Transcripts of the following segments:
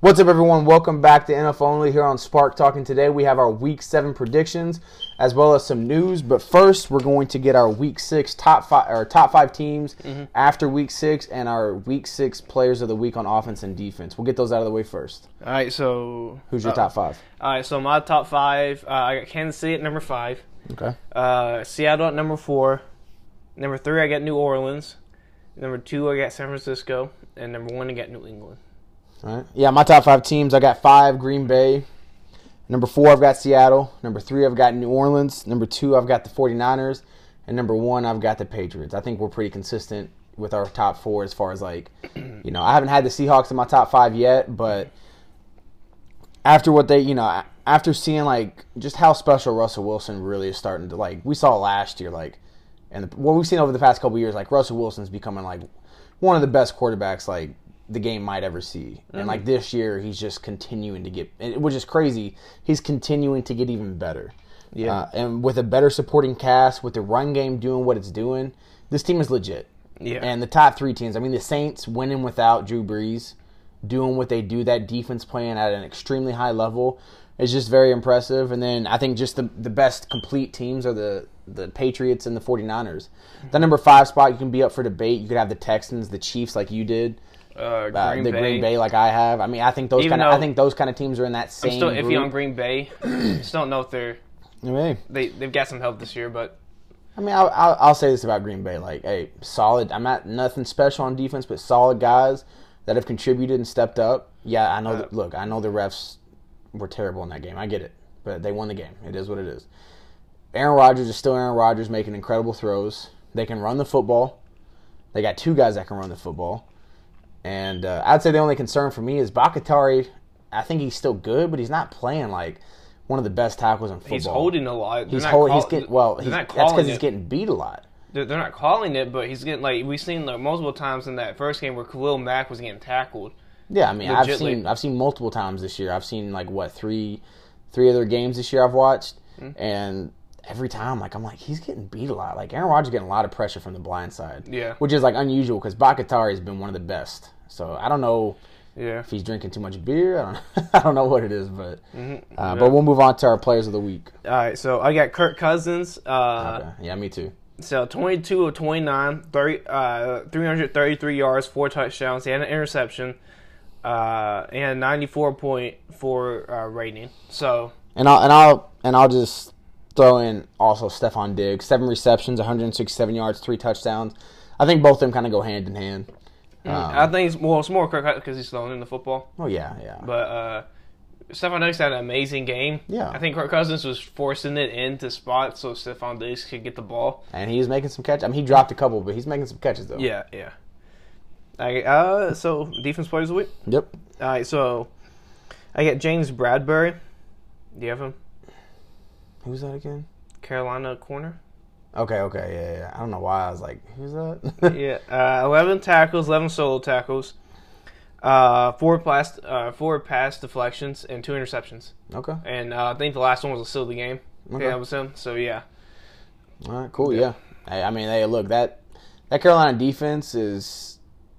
What's up, everyone? Welcome back to NFL Only here on Spark Talking. Today we have our Week Seven predictions as well as some news. But first, we're going to get our Week Six top five or top five teams after Week Six and our Week Six players of the week on offense and defense. We'll get those out of the way first. All right, so Who's your uh, top five? All right, so my top five. Uh, I got Kansas City at number five, Okay. uh, Seattle at number four, number three I got New Orleans, number two I got San Francisco, and number one I got New England. Right. Yeah, my top five teams. I got five Green Bay. Number four, I've got Seattle. Number three, I've got New Orleans. Number two, I've got the 49ers. And number one, I've got the Patriots. I think we're pretty consistent with our top four as far as like, you know, I haven't had the Seahawks in my top five yet, but after what they, you know, after seeing like just how special Russell Wilson really is starting to like, we saw last year, like, and what we've seen over the past couple years, like Russell Wilson's becoming like one of the best quarterbacks like the game might ever see. And like this year, he's just continuing to get, which is crazy. He's continuing to get even better. Yeah. Uh, and with a better supporting cast, with the run game doing what it's doing, this team is legit. Yeah. And the top three teams, I mean, the Saints winning without Drew Brees, doing what they do, that defense playing at an extremely high level is just very impressive. And then I think just the, the best complete teams are the, the Patriots and the 49ers. The number five spot, you can be up for debate. You could have the Texans, the Chiefs, like you did. Uh, Uh, Green the Bay. Green Bay, like I have. I mean, I think those Even kind of I think those kind of teams are in that I'm same. still iffy group. on Green Bay. just don't know if they're I mean, they they've got some help this year, but I mean, I'll, I'll, I'll say this about Green Bay: like, hey, solid. I'm not nothing special on defense, but solid guys that have contributed and stepped up. Yeah, I know. that, look, I know the refs were terrible in that game. I get it, but they won the game. It is what it is. Aaron Rodgers is still Aaron Rodgers, making incredible throws. They can run the football. They got two guys that can run the football, and uh, I'd say the only concern for me is Bakhtiari. I think he's still good, but he's not playing like one of the best tackles in football. he's holding a lot. They're He's holding. He's getting well. He's, not that's because he's getting beat a lot. They're, they're not calling it, but he's getting like we've seen like multiple times in that first game where Khalil Mack was getting tackled. Yeah, I mean, I've seen I've seen multiple times this year. I've seen like what three three other games this year I've watched, Hmm. and every time like I'm like he's getting beat a lot. Like Aaron Rodgers getting a lot of pressure from the blind side. Yeah. which is like unusual because Bakhtiari has been one of the best. So I don't know Yeah. if he's drinking too much beer. I don't I don't know what it is, but Mm-hmm. uh, but we'll move on to our players of the week. All right, so I got Kirk Cousins. Uh, Okay. Yeah, me too. So 22 of 29, 30, uh, 333 yards, four touchdowns. Had an interception, uh, and 94.4 uh, rating. So And I'll and I'll and I'll just throw in also Stefon Diggs, seven receptions, 167 yards, three touchdowns. I think both of them kind of go hand in hand. Um, I think it's well, it's more Kirk because he's throwing in the football. oh yeah, yeah. But uh, Stefon Diggs had an amazing game. Yeah. I think Kirk Cousins was forcing it into spots so Stefon Diggs could get the ball. and he's making some catches. I mean, he dropped a couple, but he's making some catches though. Yeah, yeah. I, uh, so defense players of the week. Yep. All right, so I get James Bradberry. Do you have him? Who's that again? Carolina corner. Okay, okay, yeah, yeah. I don't know why I was like, who's that? yeah, uh, eleven tackles, eleven solo tackles, uh, four pass, uh, four pass deflections, and two interceptions. okay. And uh, I think the last one was a silly game. Okay. Yeah, that was him. So yeah, All right, cool. Yeah. Hey. I mean, hey, look that that Carolina defense is.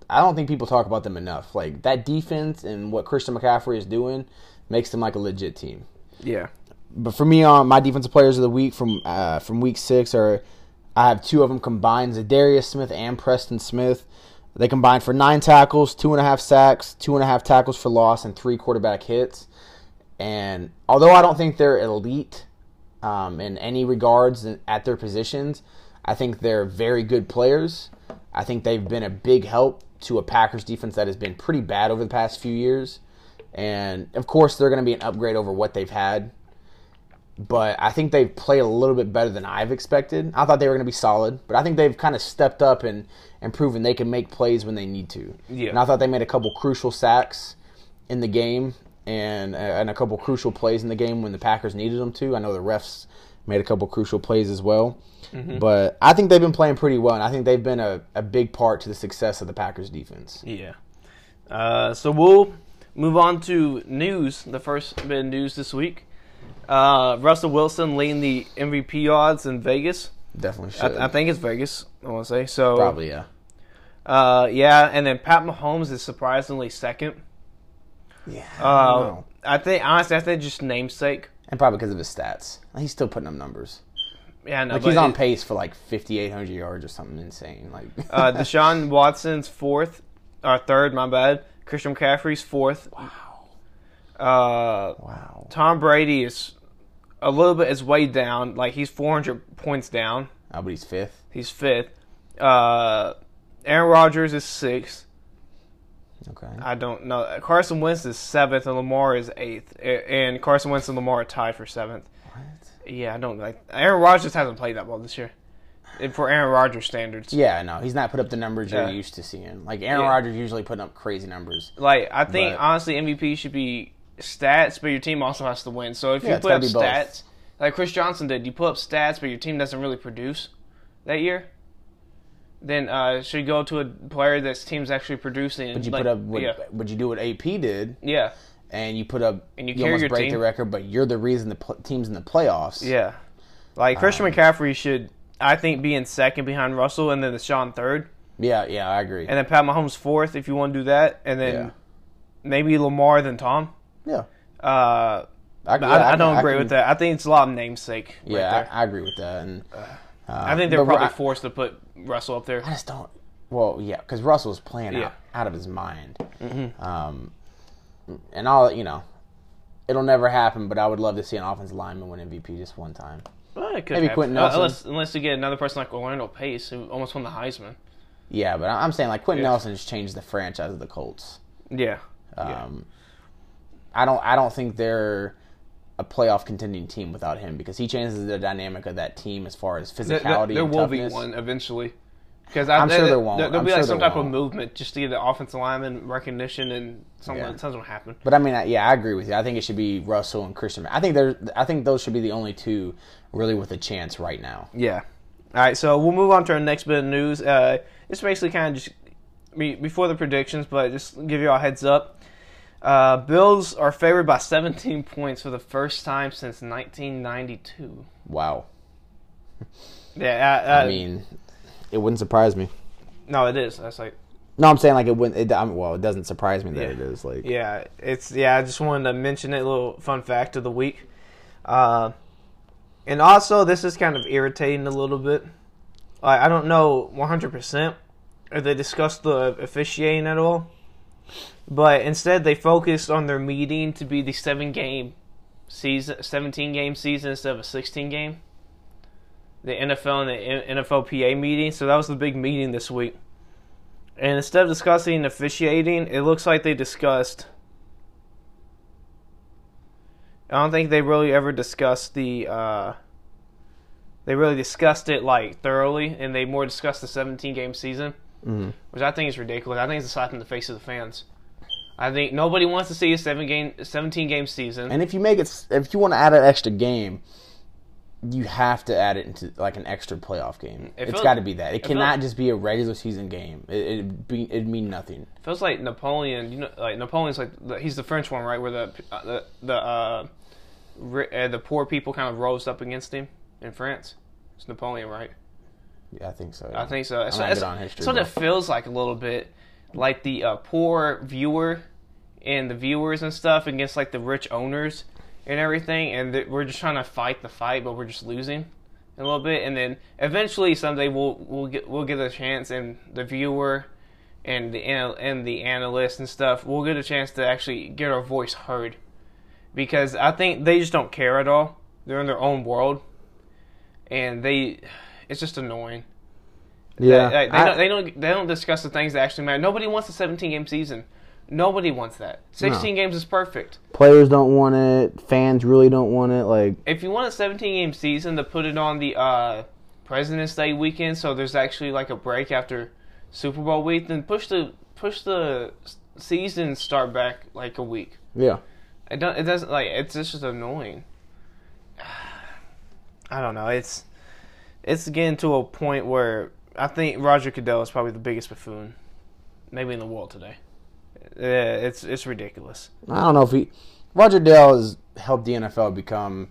I don't think people talk about them enough. Like that defense and what Christian McCaffrey is doing makes them like a legit team. yeah, But for me, on my defensive players of the week from uh, from week six are I have two of them combined: Za'Darius Smith and Preston Smith. They combined for nine tackles, two and a half sacks, two and a half tackles for loss, and three quarterback hits. And although I don't think they're elite um, in any regards at their positions, I think they're very good players. I think they've been a big help to a Packers defense that has been pretty bad over the past few years. And of course, they're going to be an upgrade over what they've had but I think they've played a little bit better than I've expected. I thought they were going to be solid, but I think they've kind of stepped up and, and proven they can make plays when they need to. Yeah. And I thought they made a couple crucial sacks in the game and and a couple crucial plays in the game when the Packers needed them to. I know the refs made a couple crucial plays as well. But I think they've been playing pretty well, and I think they've been a, a big part to the success of the Packers defense. yeah. Uh, so we'll move on to news. The first bit of news this week. Uh, Russell Wilson leading the MVP odds in Vegas. Definitely should. I, I think it's Vegas. I want to say so. Probably, yeah. Uh, yeah, and then Pat Mahomes is surprisingly second. Yeah, I Uh, don't know. I think honestly, I think just namesake. and probably because of his stats. He's still putting up numbers. Yeah, no, Like he's on it- pace for like 5,800 yards or something insane. Like uh, Deshaun Watson's fourth, or third, my bad. Christian McCaffrey's fourth. wow, Uh, wow. Tom Brady is a little bit is way down. Like he's 400 points down. Oh, but he's fifth. He's fifth. Uh, Aaron Rodgers is sixth. Okay. I don't know. Carson Wentz is seventh, and Lamar is eighth. And Carson Wentz and Lamar are tied for seventh. What? Yeah, I don't like. Aaron Rodgers hasn't played that well this year, for Aaron Rodgers standards. Yeah, no, he's not put up the numbers you're used to seeing. Like Aaron Yeah. Rodgers usually putting up crazy numbers. Like I think But- honestly, MVP should be stats, but your team also has to win. So if Yeah, you put up gotta both. stats, like Chris Johnson did, you put up stats, but your team doesn't really produce that year. Then uh, should go to a player that's team's actually producing. But you like, put up what? yeah, Would you do what AP did? yeah, And you put up. And you you carry almost break team. the record, but you're the reason the pl- team's in the playoffs. yeah. Like Christian Um, McCaffrey should, I think, be in second behind Russell, and then Deshaun third, Yeah, yeah, I agree. and then Pat Mahomes fourth if you want to do that, and then Yeah. maybe Lamar then Tom. Yeah, Uh, I, but I, I don't agree can- with that. I think it's a lot of namesake. right Yeah, there. I, I agree with that. And uh, I think they're probably I, forced to put Russell up there. I just don't. Well, yeah, because Russell's playing Yeah. out, out of his mind. Mm-hmm. Um, and all you know, it'll never happen. But I would love to see an offensive lineman win MVP just one time. Well, it could Maybe happen. Quenton Uh, Nelson. unless, unless you get another person like Orlando Pace, who almost won the Heisman. Yeah, but I- I'm saying like Quenton Yeah. Nelson just changed the franchise of the Colts. Yeah. Yeah. I don't. I don't think they're a playoff contending team without him because he changes the dynamic of that team as far as physicality. there, there and will be one eventually. Because I'm sure there won't. There'll I'm be like sure some type of won't. movement just to get the offensive lineman recognition, and something, Yeah. something will happen. But I mean, I- yeah, I agree with you. I think it should be Russell and Christian. I think there. I think those should be the only two really with a chance right now. Yeah. All right, so we'll move on to our next bit of news. Uh, it's basically kind of just be- before the predictions, but just give you all a heads up. Uh, Bills are favored by 17 points for the first time since 1992. Wow. Yeah, uh, uh, I mean, it wouldn't surprise me. no, it is. That's like, No, I'm saying like it wouldn't. It, I'm, well, it doesn't surprise me that Yeah. it is. Like, yeah, it's yeah. I just wanted to mention it. A little fun fact of the week. Uh, and also, this is kind of irritating a little bit. Like, I don't know 100% if they discussed the officiating at all. But instead, they focused on their meeting to be the seven game season, 17 game season instead of a 16 game. The NFL and the NFLPA meeting. So that was the big meeting this week. And instead of discussing officiating, it looks like they discussed. I don't think they really ever discussed the. Uh, they really discussed it like thoroughly, and they more discussed the 17 game season, Mhm. which I think is ridiculous. I think it's a slap in the face of the fans. I think nobody wants to see a seven game, 17 game season. and if you make it, if you want to add an extra game, you have to add it into like an extra playoff game. It it's feels- got to be that. It it feels- cannot just be a regular season game. It it'd be it'd mean nothing. feels like Napoleon. You know, like Napoleon's like the, he's the French one, right? Where the uh, the the uh, uh, the poor people kind of rose up against him in France. It's Napoleon, right? Yeah, I think so. I think so. That's, not that's, good on history, that's what it feels like a little bit, like the uh, poor viewer and the viewers and stuff against like the rich owners and everything, and th- we're just trying to fight the fight, but we're just losing a little bit, and then eventually someday we'll we'll get we'll get a chance, and the viewer and the anal- and the analyst and stuff, we'll get a chance to actually get our voice heard, because I think they just don't care at all. They're in their own world, and they it's just annoying. Yeah, They, they, I- don't, they don't. They don't discuss the things that actually matter. Nobody wants a 17 game season. Nobody wants that. 16 games is perfect. players don't want it. Fans really don't want it. Like, If you want a 17 game season, to put it on the uh, President's Day weekend, so there's actually like a break after Super Bowl week, then push the push the season start back like a week. yeah, It don't. It doesn't like. It's just annoying. I don't know. It's it's getting to a point where I think Roger Goodell is probably the biggest buffoon, maybe in the world today. Yeah, it's it's ridiculous. I don't know if he Roger Dale has helped the NFL become.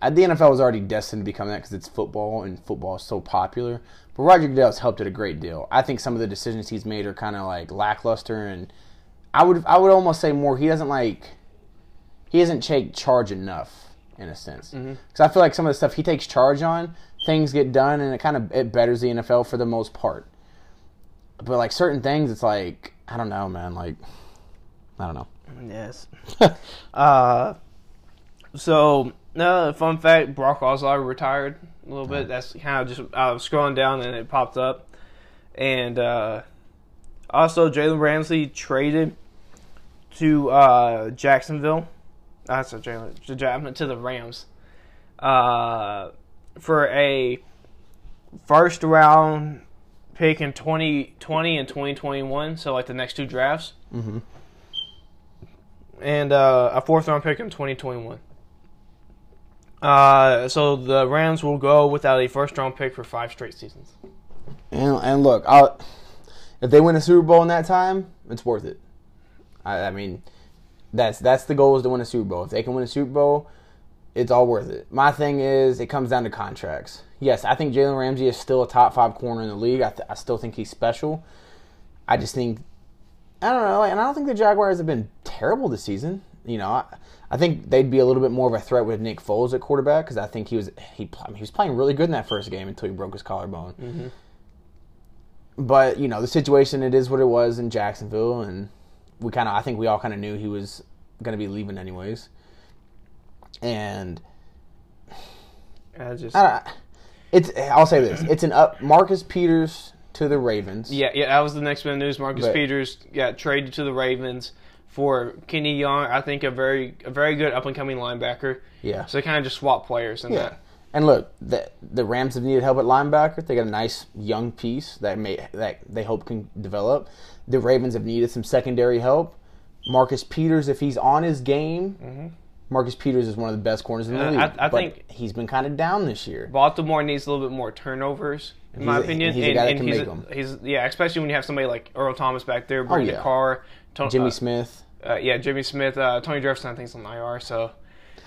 Uh, the NFL was already destined to become that because it's football and football is so popular. But Roger Goodell has helped it a great deal. I think some of the decisions he's made are kind of like lackluster, and I would I would almost say more. He doesn't like he doesn't take charge enough in a sense because I feel like some of the stuff he takes charge on, things get done, and it kind of it betters the NFL for the most part. But like certain things, it's like I don't know, man. Like I don't know. Yes. uh, so, no fun fact: Brock Osweiler retired a little bit. That's kind of just I was scrolling down and it popped up, and uh, also Jalen Ramsey traded to uh, Jacksonville. That's uh, Jalen to, to the Rams uh, for a first round pick in 2020 and 2021. So like the next two drafts Mm-hmm. and uh, a fourth round pick in 2021. Uh, so the Rams will go without a first round pick for five straight seasons. And and look, I'll, if they win a Super Bowl in that time, it's worth it. I, I mean, that's that's the goal is to win a Super Bowl. If they can win a Super Bowl, it's all worth it. My thing is, it comes down to contracts. Yes, I think Jalen Ramsey is still a top five corner in the league. I, th- I still think he's special. I just think I don't know, and I don't think the Jaguars have been terrible this season. You know, I, I think they'd be a little bit more of a threat with Nick Foles at quarterback because I think he was he I mean, he was playing really good in that first game until he broke his collarbone. Mm-hmm. But you know, the situation it is what it was in Jacksonville, and we kind of I think we all kind of knew he was going to be leaving anyways. And I just I don't, it's I'll say this: it's an up Marcus Peters to the Ravens. yeah, yeah, that was the next bit of news. Marcus But- Peters got traded to the Ravens for Kenny Young. I think a very a very good up and coming linebacker. Yeah. So they kind of just swap players in Yeah. that. And look, the the Rams have needed help at linebacker. They got a nice young piece that may that they hope can develop. The Ravens have needed some secondary help. Marcus Peters, if he's on his game, mm-hmm. Marcus Peters is one of the best corners in the Uh, league. I- I think- he's been kind of down this year. Baltimore needs a little bit more turnovers, in my a- opinion. he's a and, guy that can he's, make a- 'em. he's yeah, especially when you have somebody like Earl Thomas back there, Brandon yeah. Carr, Ton- Jimmy uh, Smith. uh, yeah, Jimmy Smith, uh, Tony Jefferson, I think, is on IR. So,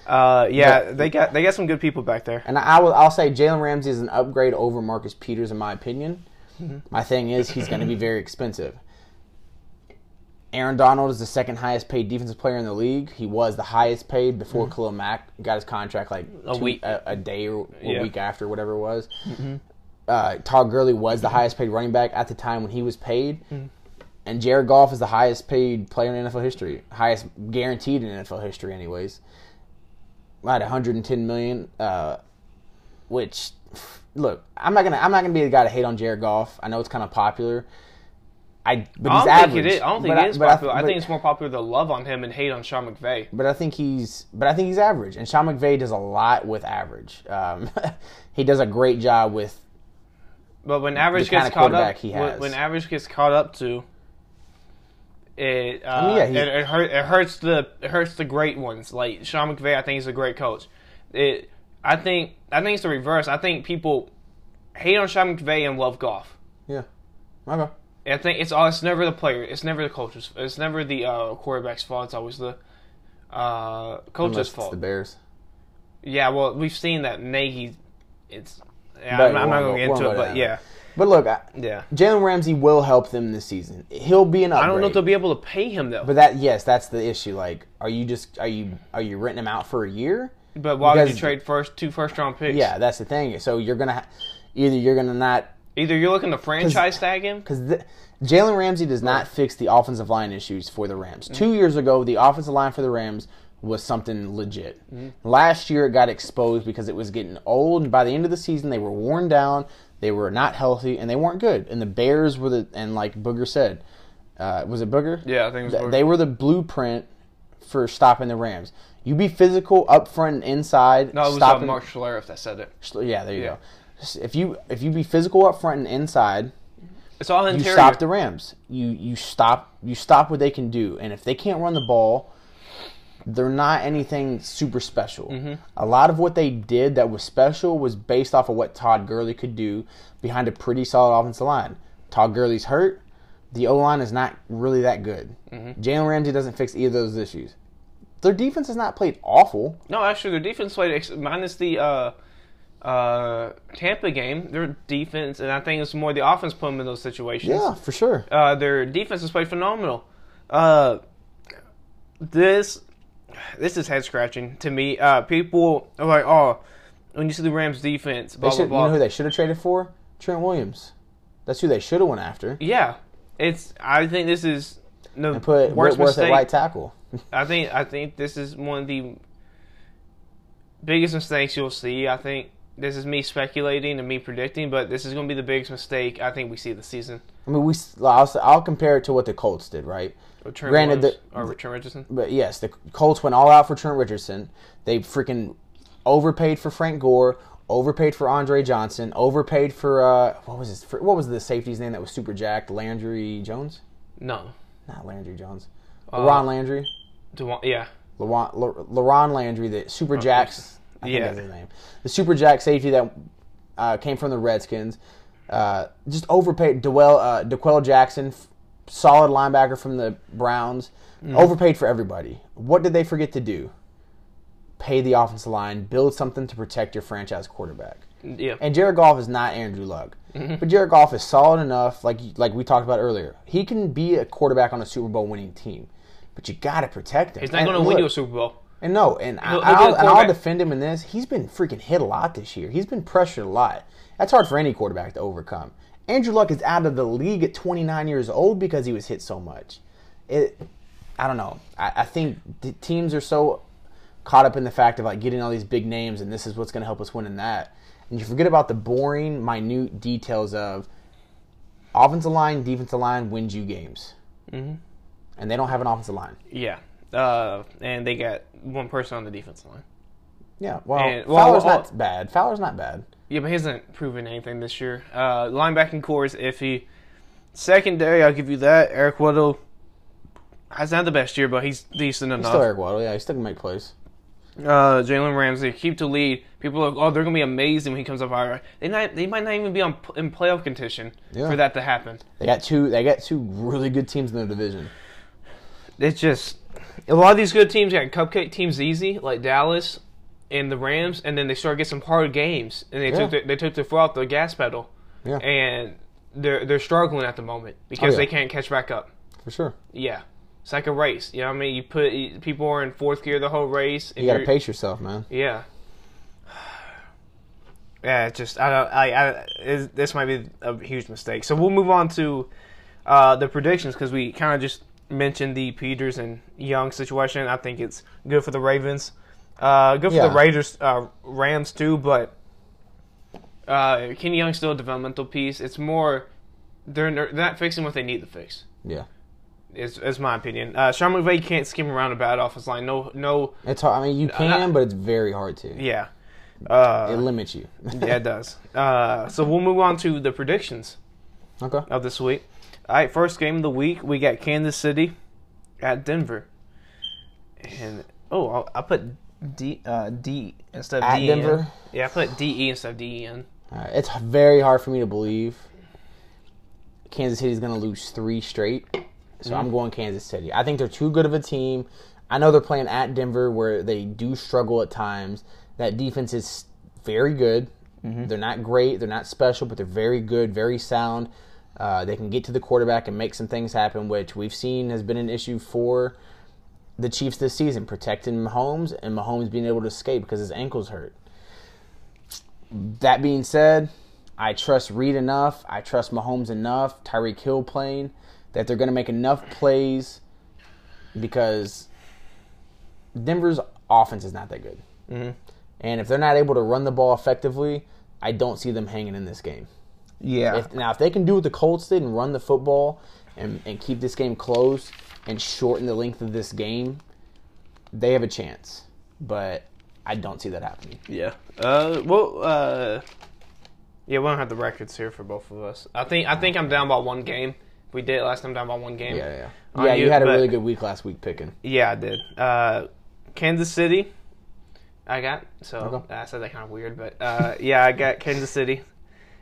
uh, yeah, But- they got they got some good people back there. And I will I'll say Jalen Ramsey is an upgrade over Marcus Peters in my opinion. Mm-hmm. My thing is he's going to be very expensive. Aaron Donald is the second highest paid defensive player in the league. He was the highest paid before Khalil Mack got his contract like Mm-hmm. A two- week. a, a day or a Yeah. Mm-hmm. week after, whatever it was. Uh, Todd Gurley was the highest paid running back at the time when he was paid. Mm-hmm. And Jared Goff is the highest paid player in NFL history, highest guaranteed in NFL history, anyways. At 110 million, uh, which look, I'm not gonna I'm not gonna be the guy to hate on Jared Goff. I know it's kind of popular. I but I he's don't average. think it is. I don't think But it is but popular. I, but- think it's more popular to love on him and hate on Sean McVay. But I think he's but I think he's average, and Sean McVay does a lot with average. Um, he does a great job with But when average gets caught up, he when, has. when average gets caught up to, it uh, mean, yeah, it, it, hurt, it hurts the it hurts the great ones. Like Sean McVay, I think he's a great coach. It I think I think it's the reverse. I think people hate on Sean McVay and love Goff. yeah. Okay. I think it's all. It's never the player. It's never the coach's. It's never the uh, quarterback's fault. It's always the uh, coach's Unless it's fault. the Bears. Yeah, well, we've seen that Nagy. It's. Yeah, I'm, I'm not going to get into it, but down yeah, But look, I- yeah. Jalen Ramsey will help them this season. He'll be an upgrade. I don't know if they'll be able to pay him though. But that yes, that's the issue. Like, are you just are you are you renting him out for a year? But why would you trade first two first round picks? Yeah, that's the thing. So you're gonna either you're gonna not Either you're looking to franchise tag him. because Jalen Ramsey does not fix the offensive line issues for the Rams. Mm-hmm. Two years ago, the offensive line for the Rams was something legit. Mm-hmm. Last year, it got exposed because it was getting old, and by the end of the season, they were worn down. They were not healthy, and they weren't good. And the Bears were the and like Booger said, uh, was it Booger? Yeah, I think it was Booger. They were the blueprint for stopping the Rams. You be physical up front and inside. No, it was uh, stopping, Mark Schlereth that said it. Yeah, there you Yeah. go. If you if you be physical up front and inside, It's all you interior. stop the Rams. You you stop you stop what they can do, and if they can't run the ball, they're not anything super special. Mm-hmm. A lot of what they did that was special was based off of what Todd Gurley could do behind a pretty solid offensive line. Todd Gurley's hurt. The O line is not really that good. Mm-hmm. Jalen Ramsey doesn't fix either of those issues. Their defense has not played awful. No, actually, their defense played ex- minus the uh, uh, Tampa game. Their defense, and I think it's more the offense put them in those situations. Yeah, for sure. Uh, their defense has played phenomenal. Uh, this this is head scratching to me. Uh, people are like, oh, when you see the Rams defense, They blah blah should, you know who they should have traded for? Trent Williams. That's who they should have went after. yeah, it's. I think this is the And put worst Whitworth mistake. at right tackle. I think I think this is one of the biggest mistakes you'll see. I think this is me speculating and me predicting, but this is going to be the biggest mistake I think we see this season. I mean, we. I'll, I'll compare it to what the Colts did, right? Trent Granted Williams that- or Trent Richardson. But yes, the Colts went all out for Trent Richardson. They freaking overpaid for Frank Gore, overpaid for Andre Johnson, overpaid for uh, what was his, for, what was the safety's name that was super jacked? Landry Jones? No, Not Landry Jones. Uh, LaRon Landry. Dewan- yeah, LaRon, La- LaRon Landry, the super jacks. I think Yeah. that's his name. The super jack safety that uh, came from the Redskins. Uh, just overpaid. Dwell, uh, D'Qwell Jackson, f- solid linebacker from the Browns. Overpaid for everybody. What did they forget to do? Pay the offensive line, build something to protect your franchise quarterback. yeah, And Jared Goff is not Andrew Luck, but Jared Goff is solid enough, like like we talked about earlier. He can be a quarterback on a Super Bowl winning team, but you got to protect him. he's not going to win you a Super Bowl. And no, and, I, He'll- he'll I'll, and I'll defend him in this. He's been freaking hit a lot this year. He's been pressured a lot. That's hard for any quarterback to overcome. Andrew Luck is out of the league at 29 years old because he was hit so much. It, I don't know. I, I think the teams are so caught up in the fact of like getting all these big names and this is what's going to help us win in that, and you forget about the boring, minute details of offensive line, defensive line wins you games, mm-hmm. and they don't have an offensive line. Yeah, uh, and they got one person on the defensive line. Yeah, well, And- well, Fowler's well, not bad. Fowler's not bad. Yeah, but he hasn't proven anything this year. Uh, linebacking core is iffy. Secondary, I'll give you that. Eric Weddle has not the best year, but he's decent He's enough. still Eric Waddle. Yeah, He's still can make plays. Uh, Jalen Ramsey keep the lead. People are like, oh, they're gonna be amazing when he comes up. Higher. They not, they might not even be on in playoff contention Yeah. for that to happen. They got two. They got two really good teams in the division. It's just a lot of these good teams got cupcake teams easy, like Dallas and the Rams, and then they start getting some hard games, and they Yeah. took their, they took their foot off the gas pedal, Yeah, and they're they're struggling at the moment because Oh, yeah. they can't catch back up. for sure. Yeah. It's like a race. You know what I mean? You put you- people are in fourth gear the whole race. and You got to pace yourself, man. Yeah. Yeah, it's just I don't I, I it, this might be a huge mistake. So we'll move on to uh, the predictions because we kind of just mentioned the Peters and Young situation. I think it's good for the Ravens, uh, good for Yeah. the Raiders, uh, Rams too. But uh, Kenny Young's still a developmental piece. It's more they're, they're not fixing what they need to fix. Yeah, Is, is my opinion. Uh, Sean McVay can't skim around a bad offensive line. No, no, it's hard. I mean, you can, but it's very hard to. yeah. Uh, It limits you. yeah, it does. Uh, so we'll move on to the predictions okay. of this week. All right, first game of the week, we got Kansas City at Denver, and oh, I'll, I put D uh, D instead of At D. Denver? Yeah, I put D E instead of D E. All right. It's very hard for me to believe Kansas City's going to lose three straight. So I'm going Kansas City. I think they're too good of a team. I know they're playing at Denver where they do struggle at times. That defense is very good. They're not great. They're not special, but they're very good, very sound. Uh, they can get to the quarterback and make some things happen, which we've seen has been an issue for the Chiefs this season, protecting Mahomes and Mahomes being able to escape because his ankle's hurt. That being said, I trust Reid enough. I trust Mahomes enough. Tyreek Hill playing that they're going to make enough plays because Denver's offense is not that good. Mm-hmm. And if they're not able to run the ball effectively, I don't see them hanging in this game. Yeah, If, now, if they can do what the Colts did and run the football and, and keep this game close and shorten the length of this game, they have a chance. But I don't see that happening. yeah. Uh, well, uh, yeah, we don't have the records here for both of us. I think I think I'm down by one game. We did it last time down by one game. Yeah, yeah. On Yeah, you, you, had a really good week last week picking. Yeah, I did. Uh, Kansas City. I got so Okay. I said that kind of weird, but uh, yeah, I got Kansas City.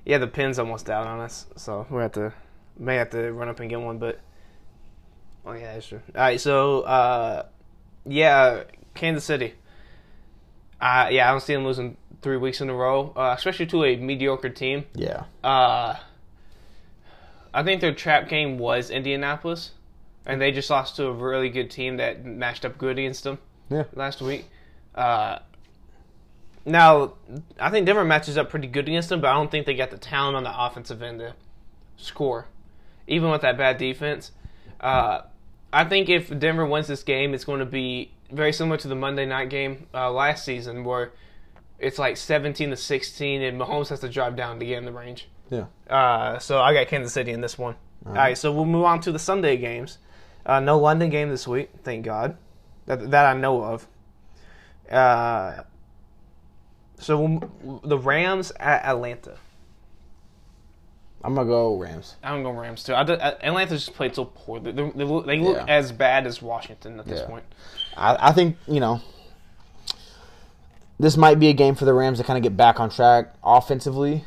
Yeah, the pin's almost down on us, so we have to may have to run up and get one. But oh yeah, that's true. All right, so uh, yeah, Kansas City. Uh, yeah, I don't see them losing three weeks in a row, uh, especially to a mediocre team. Yeah. Uh, I think their trap game was Indianapolis. and they just lost to a really good team that matched up good against them Yeah. last week. Uh, now, I think Denver matches up pretty good against them, but I don't think they got the talent on the offensive end to score, even with that bad defense. Uh, I think if Denver wins this game, it's going to be very similar to the Monday night game uh, last season, where it's like 17 to 16, and Mahomes has to drive down to get in the range. Yeah. Uh, so I got Kansas City in this one. All right, so we'll move on to the Sunday games. Uh, no London game this week, thank God, that that I know of. So the Rams at Atlanta. I'm gonna go Rams. I'm going to go Rams too. I, did- uh, Atlanta just played so poor. They, they, they look, Yeah. as bad as Washington at this Yeah. point. I, I think you know this might be a game for the Rams to kind of get back on track offensively.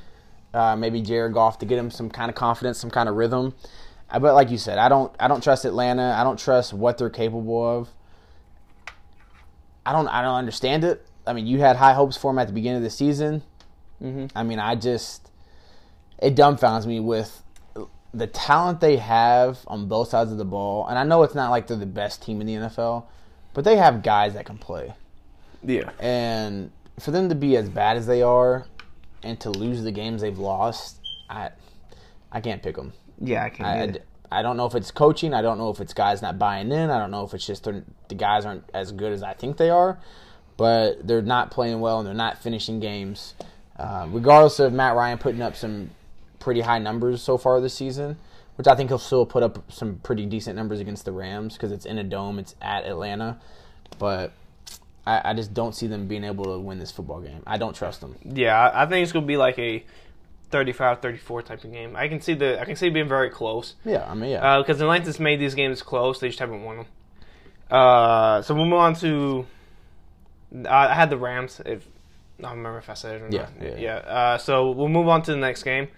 Uh, maybe Jared Goff to get him some kind of confidence, some kind of rhythm. Uh, But like you said, I don't I don't trust Atlanta. I don't trust what they're capable of. I don't I don't understand it. I mean, you had high hopes for them at the beginning of the season. Mm-hmm. I mean, I just it dumbfounds me with the talent they have on both sides of the ball. And I know it's not like they're the best team in the NFL, but they have guys that can play. Yeah. And for them to be as bad as they are and to lose the games they've lost, I I can't pick them. Yeah, I can't. I, I don't know if it's coaching. I don't know if it's guys not buying in. I don't know if it's just the guys aren't as good as I think they are. But they're not playing well and they're not finishing games. Uh, regardless of Matt Ryan putting up some pretty high numbers so far this season, which I think he'll still put up some pretty decent numbers against the Rams because it's in a dome, it's at Atlanta. But I, I just don't see them being able to win this football game. I don't trust them. Yeah, I, think it's gonna be like a 35-34 type of game. I can see the I can see it being very close. Yeah, I mean, yeah. because Atlanta's made these games close. They just haven't won them. Uh, so we'll move on to. I I had the Rams. If I don't remember if I said it or Yeah, not. yeah. Uh, so we'll move on to the next game.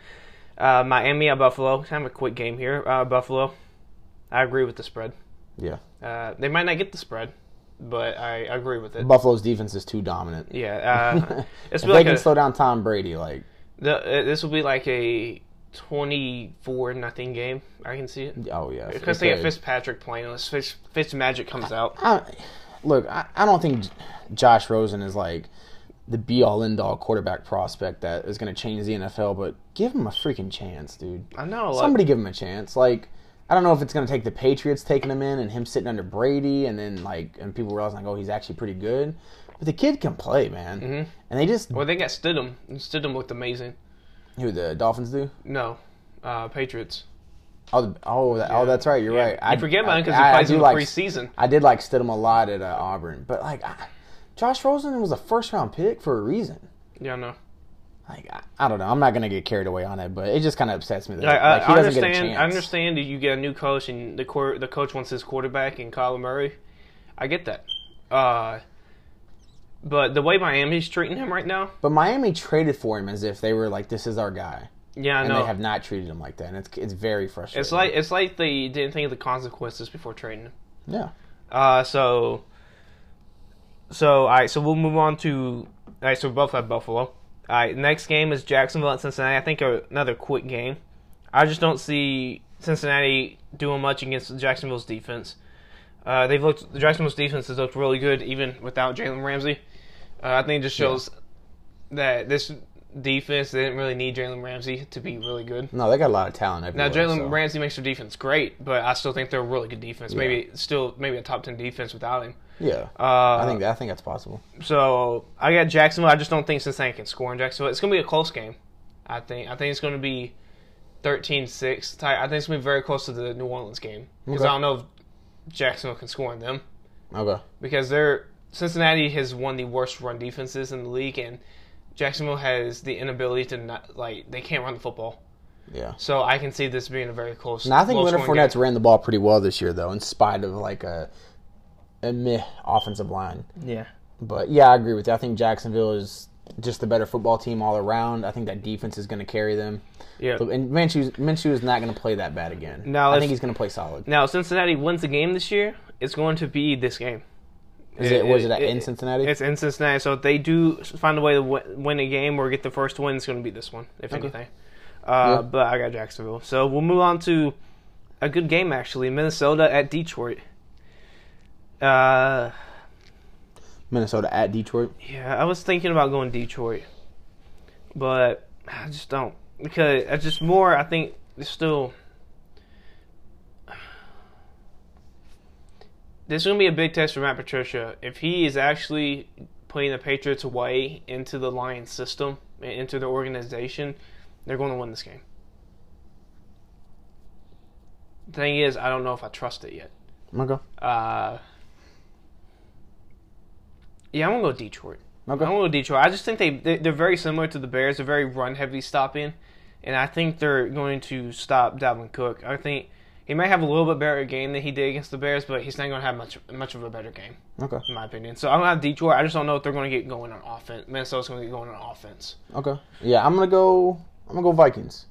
Uh, Miami at Buffalo. Kind of a quick game here. Uh, Buffalo. I agree with the spread. yeah. Uh, they might not get the spread, but I agree with it. Buffalo's defense is too dominant. yeah, uh, it's if be they can a, slow down Tom Brady, like the, uh, this will be like a twenty-four nothing game. I can see it. oh yeah, Because they get. Fitzpatrick playing, unless Fitz, Fitz magic comes out. I, look, I, I don't think Josh Rosen is like the be all end all quarterback prospect that is going to change the NFL, but give him a freaking chance, dude. I know. Like, Somebody give him a chance. Like, I don't know if it's going to take the Patriots taking him in and him sitting under Brady, and then like, and people realizing like, oh, he's actually pretty good. But the kid can play, man. Mhm. And they just well, they got Stidham. and Stidham looked amazing. who the Dolphins do? No, uh, Patriots. Oh, oh, that, oh, that's right. You're Yeah. right. You forget about him because I- he I plays do in the like- preseason. I did like Stidham a lot at uh, Auburn, but like I, Josh Rosen was a first round pick for a reason. Yeah, no. Like I, I don't know, I'm not gonna get carried away on it, but it just kind of upsets me that I, I, like, he I doesn't get a understand. chance. I understand that you get a new coach and the the coach wants his quarterback and Kyler Murray. I get that. Uh, but the way Miami's treating him right now, But Miami traded for him as if they were like, "This is our guy," yeah, I and know. they have not treated him like that, and it's it's very frustrating. It's like it's like they didn't think of the consequences before trading him. yeah, Uh, so, so all right, so we'll move on to all right. So we both have Buffalo. All right, next game is Jacksonville at Cincinnati. I think another quick game. I just don't see Cincinnati doing much against Jacksonville's defense. Uh, they've looked Jacksonville's defense has looked really good even without Jalen Ramsey. Uh, I think it just shows that this defense they didn't really need Jalen Ramsey to be really good. no, they got a lot of talent. Now Jalen so. Ramsey makes their defense great, but I still think they're a really good defense. Yeah. Maybe still maybe a top ten defense without him. yeah, Uh, I think I think that's possible. so. I got Jacksonville. I just don't think Cincinnati can score in Jacksonville. It's gonna be a close game. I think. I think it's gonna be 13-6 type. I think it's gonna be very close to the New Orleans game because Okay. I don't know if Jacksonville can score on them Okay, because they're Cincinnati has one of the worst run defenses in the league and. Jacksonville has the inability to not like they can't run the football, yeah. so I can see this being a very close. Now I think Leonard low-scoring game. Ran the ball pretty well this year, though, in spite of like a a meh offensive line. Yeah. But yeah, I agree with you. I think Jacksonville is just the better football team all around. I think that defense is going to carry them. Yeah. And Minshew, Minshew is not going to play that bad again. Now, I think he's going to play solid. Now, Cincinnati wins the game this year. It's going to be this game. Is it? Was it, in Cincinnati? It's in Cincinnati. So if they do find a way to wi- win a game or get the first win, it's going to be this one, if Okay. anything. Uh, Yeah. But I got Jacksonville. So we'll move on to a good game actually. Minnesota at Detroit. Uh, Minnesota at Detroit. yeah, I was thinking about going Detroit, but I just don't because I just more. I think it's still. This is gonna be a big test for Matt Patricia if he is actually putting the Patriots way into the Lions system and into the organization. They're going to win this game. The thing is, I don't know if I trust it yet. Okay. Uh, yeah, I'm gonna go Detroit. Okay. I'm gonna go Detroit. I just think they they- they're very similar to the Bears. They're very run heavy stopping, and I think they're going to stop Dalvin Cook. I think he might have a little bit better game than he did against the Bears, but he's not going to have much much of a better game, Okay. in my opinion. So I'm gonna have Detroit. I just don't know if they're going to get going on offense. Minnesota's going to get going on offense. Okay. Yeah, I'm gonna go. I'm gonna go Vikings.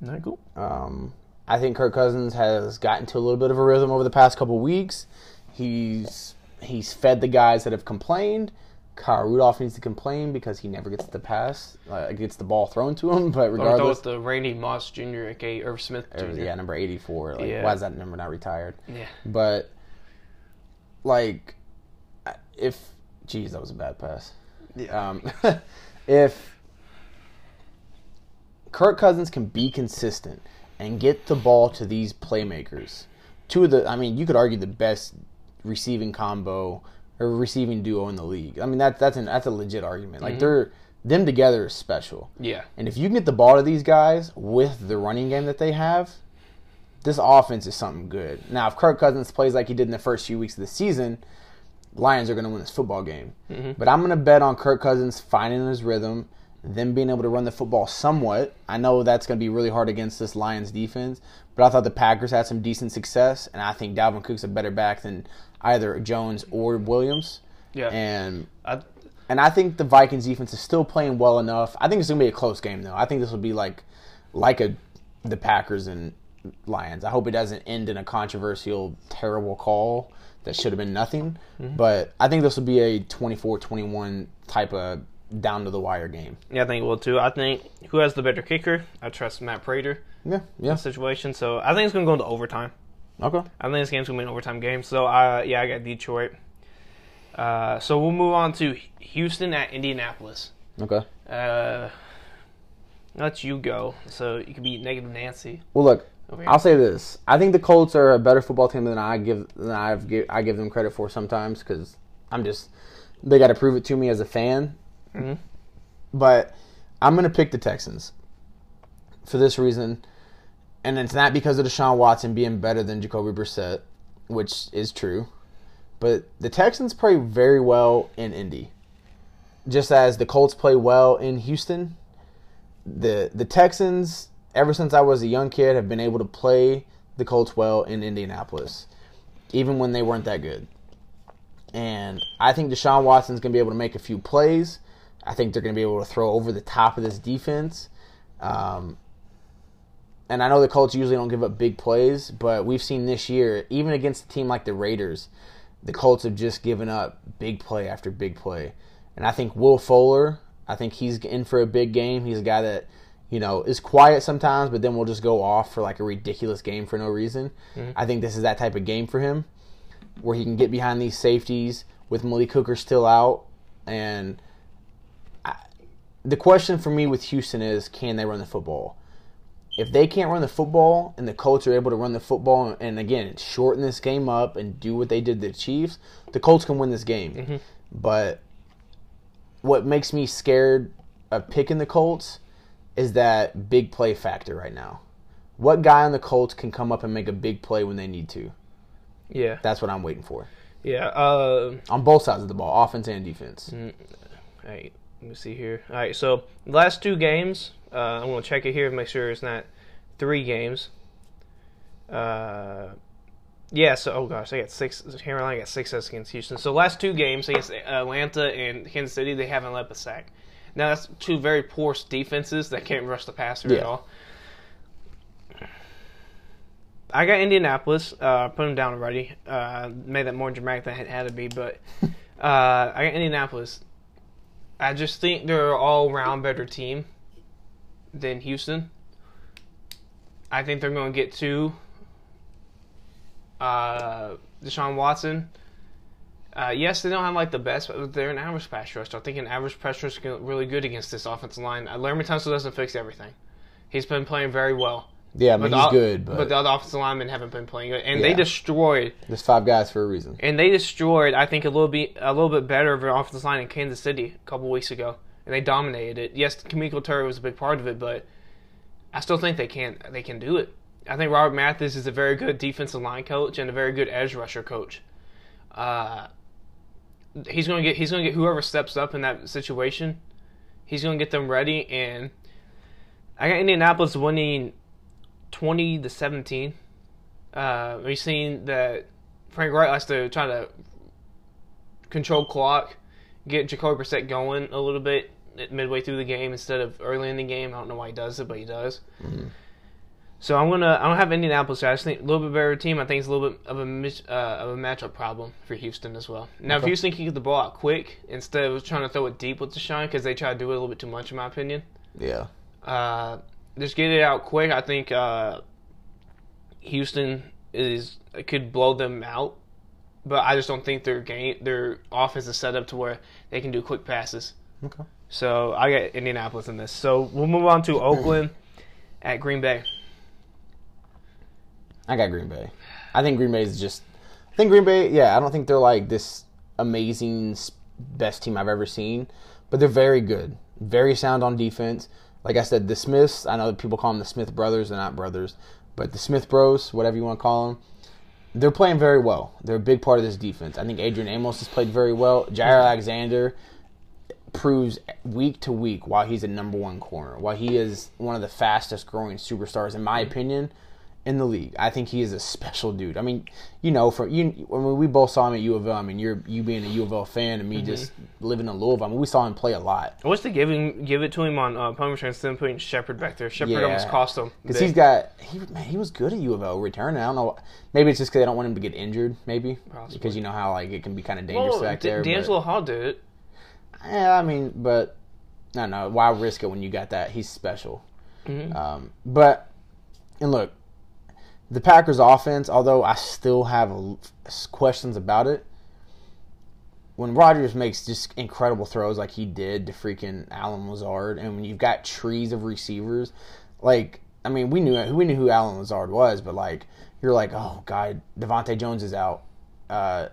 Not cool. Um, I think Kirk Cousins has gotten to a little bit of a rhythm over the past couple weeks. He's he's fed the guys that have complained. Kyle Rudolph needs to complain because he never gets the pass, uh, gets the ball thrown to him. But regardless, with the Randy Moss Jr. aka Irv Smith Jr. or, yeah, number eighty-four. Like, Yeah. why is that number not retired? yeah. But like, if geez, that was a bad pass. Um, if Kirk Cousins can be consistent and get the ball to these playmakers, two of the, I mean, you could argue the best receiving combo receiving duo in the league. I mean, that that's an that's a legit argument. Like mm-hmm. they're them together is special. Yeah. And if you can get the ball to these guys with the running game that they have, this offense is something good. Now, if Kirk Cousins plays like he did in the first few weeks of the season, Lions are going to win this football game. Mm-hmm. But I'm going to bet on Kirk Cousins finding his rhythm, them being able to run the football somewhat. I know that's going to be really hard against this Lions defense, but I thought the Packers had some decent success, and I think Dalvin Cook's a better back than either Jones or Williams. Yeah. And I, and I think the Vikings defense is still playing well enough. I think it's gonna be a close game though. I think this will be like like a the Packers and Lions. I hope it doesn't end in a controversial, terrible call that should have been nothing. Mm-hmm. But I think this will be a 24-21 type of down to the wire game. yeah, I think it will too. I think who has the better kicker? I trust Matt Prater. Yeah, yeah. situation. So I think it's going to go into overtime. Okay. I think this game's going to be an overtime game. So uh, yeah, I got Detroit. Uh, so we'll move on to Houston at Indianapolis. Okay. Uh, let you go, so you can be negative Nancy. Well, look. I'll say this: I think the Colts are a better football team than I give than I've give, I give them credit for sometimes because I'm just they got to prove it to me as a fan. Mhm. But I'm gonna pick the Texans for this reason, and it's not because of Deshaun Watson being better than Jacoby Brissett, which is true. But the Texans play very well in Indy, just as the Colts play well in Houston the the Texans, ever since I was a young kid, have been able to play the Colts well in Indianapolis, even when they weren't that good. And I think Deshaun Watson's going to be able to make a few plays. I think they're going to be able to throw over the top of this defense. Um, and I know the Colts usually don't give up big plays, but we've seen this year, even against a team like the Raiders, the Colts have just given up big play after big play. And I think Will Fuller, I think he's in for a big game. He's a guy that, you know, is quiet sometimes, but then will just go off for like a ridiculous game for no reason. Mm-hmm. I think this is that type of game for him where he can get behind these safeties with Malik Hooker still out. And I, the question for me with Houston is can they run the football? If they can't run the football and the Colts are able to run the football and again shorten this game up and do what they did to the Chiefs, the Colts can win this game. But what makes me scared of picking the Colts is that big play factor right now. What guy on the Colts can come up and make a big play when they need to? Yeah, That's what I'm waiting for. yeah. Uh, On both sides of the ball, offense and defense. all right, let me see here. All right, so last two games, uh, I'm going to check it here and make sure it's not three games. Uh, yeah, so oh gosh, I got six. Carolina got six against Houston. So last two games against Atlanta and Kansas City, they haven't led a sack. Now that's two very poor defenses that can't rush the passer at all. I got Indianapolis. Uh, put them down already. Uh, made that more dramatic than it had to be, but uh, I got Indianapolis. I just think they're all round better team than Houston. I think they're going to get two, uh, Deshaun Watson. Uh, yes, they don't have like the best, but they're an average pass rush. I think an average pass rush is really good against this offensive line. Uh, Larry Tunsil doesn't fix everything. He's been playing very well. Yeah, I mean, But he's the, good, but, but the other offensive linemen haven't been playing good, and they destroyed there's five guys for a reason. and they destroyed. I think a little bit a little bit better of an offensive line in Kansas City a couple weeks ago, and they dominated it. Yes, Kamiko Turner was a big part of it, but I still think they can they can do it. I think Robert Mathis is a very good defensive line coach and a very good edge rusher coach. Uh, he's going to get he's to get whoever steps up in that situation. He's to get them ready, and I got Indianapolis winning twenty to seventeen. Uh, we've seen that Frank Reich likes to try to control clock, get Jacoby Brissett going a little bit midway through the game instead of early in the game. I don't know why he does it, but he does. So I'm gonna I don't have Indianapolis. I just think a little bit better team. I think it's a little bit of a mis- uh, of a matchup problem for Houston as well. Now, if Okay. Houston can get the ball out quick instead of trying to throw it deep with Deshaun, because they try to do it a little bit too much, in my opinion. Yeah. Uh, just get it out quick. I think uh, Houston is could blow them out, but I just don't think their game their offense is set up to where they can do quick passes. Okay. So I got Indianapolis in this. So we'll move on to Oakland at Green Bay. I got Green Bay. I think Green Bay is just. I think Green Bay. Yeah, I don't think they're like this amazing best team I've ever seen, but they're very good, very sound on defense. Like I said, the Smiths. I know that people call them the Smith brothers. They're not brothers, but the Smith Bros, whatever you want to call them. They're playing very well. They're a big part of this defense. I think Adrian Amos has played very well. Jaire mm-hmm. Alexander proves week to week why he's a number one corner, why he is one of the fastest growing superstars, in my mm-hmm. opinion, in the league. I think he is a special dude. I mean, you know, for you, when we both saw him at U of L, I mean, you're you being a U of L fan and me just living in Louisville. I mean, we saw him play a lot I wish they give him give it to him on uh, punt return instead of putting Shepherd back there. Shepherd Yeah. almost cost him because he's got he man, he was good at U of L returning. I don't know. Maybe it's just because they don't want him to get injured. Maybe Possibly. because you know how like it can be kind of dangerous well, back D- there. DeAngelo Hall did it. Yeah, I mean, but I don't. Why risk it when you got that? He's special. Mhm. Um, but and look, the Packers' offense, although I still have questions about it, when Rodgers makes just incredible throws like he did to freaking Allen Lazard, and when you've got trees of receivers, like I mean, we knew we knew who Allen Lazard was, but like you're like, oh god, Devontae Jones is out. Uh,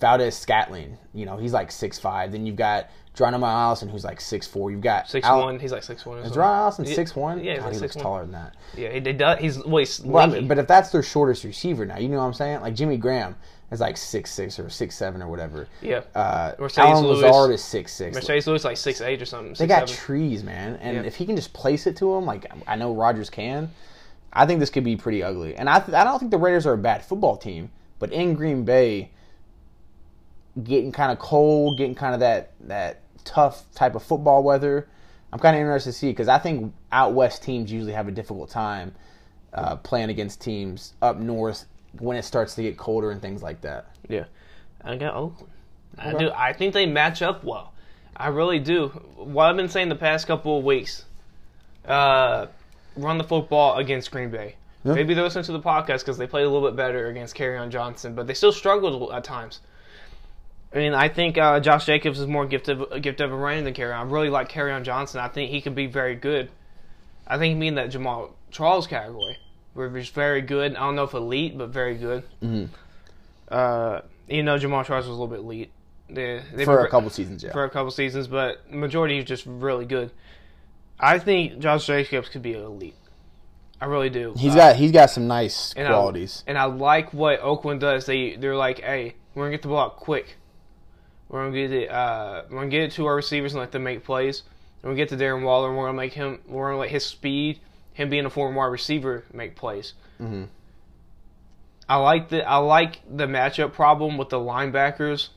Valdes-Scantling, you know, he's like six five. Then you've got Geronimo Allison, who's like six four. You've got Six Al- one. He's like six one. Is Geronimo Allison Yeah, six one? yeah, he's God, like he looks 6'1". taller than that. Yeah, he, he does. He's well, he's Well, I mean, but if that's their shortest receiver now, you know what I'm saying? Like Jimmy Graham is like six six or six seven or whatever. yeah, Uh, Marcedes Allen Lewis- Lazard is six six. Marcedes Lewis like six eight or something. They 6'7". got trees, man, and Yeah. if he can just place it to him, like I know Rodgers can, I think this could be pretty ugly. And I, th- I don't think the Raiders are a bad football team, but in Green Bay, getting kind of cold, getting kind of that that tough type of football weather, I'm kind of interested to see because I think out west teams usually have a difficult time uh, playing against teams up north when it starts to get colder and things like that. Yeah, I got Oakland. I do. I think they match up well. I really do. What I've been saying the past couple of weeks, uh, run the football against Green Bay. Yeah. Maybe they listen to the podcast because they played a little bit better against on Johnson, but they still struggled at times. I mean, I think uh, Josh Jacobs is more gifted, gifted of a running than Kerryon. I really like Kerryon Johnson. I think he could be very good. I think he mean that Jamaal Charles category, where he's very good. I don't know if elite, but very good. Mhm. Uh, you know, Jamaal Charles was a little bit elite. They, they For a couple seasons, yeah. for a couple seasons, but majority is just really good. I think Josh Jacobs could be elite. I really do. He's Uh, got he's got some nice and I- qualities. and I like what Oakland does. They they're like, hey, we're gonna get the ball out quick. We're gonna get it. Uh, we're gonna get it to our receivers and let them make plays. And we get to Darren Waller, and we're gonna make him. We're gonna let his speed, him being a former wide receiver, make plays. Mhm. I like the I like the matchup problem with the linebackers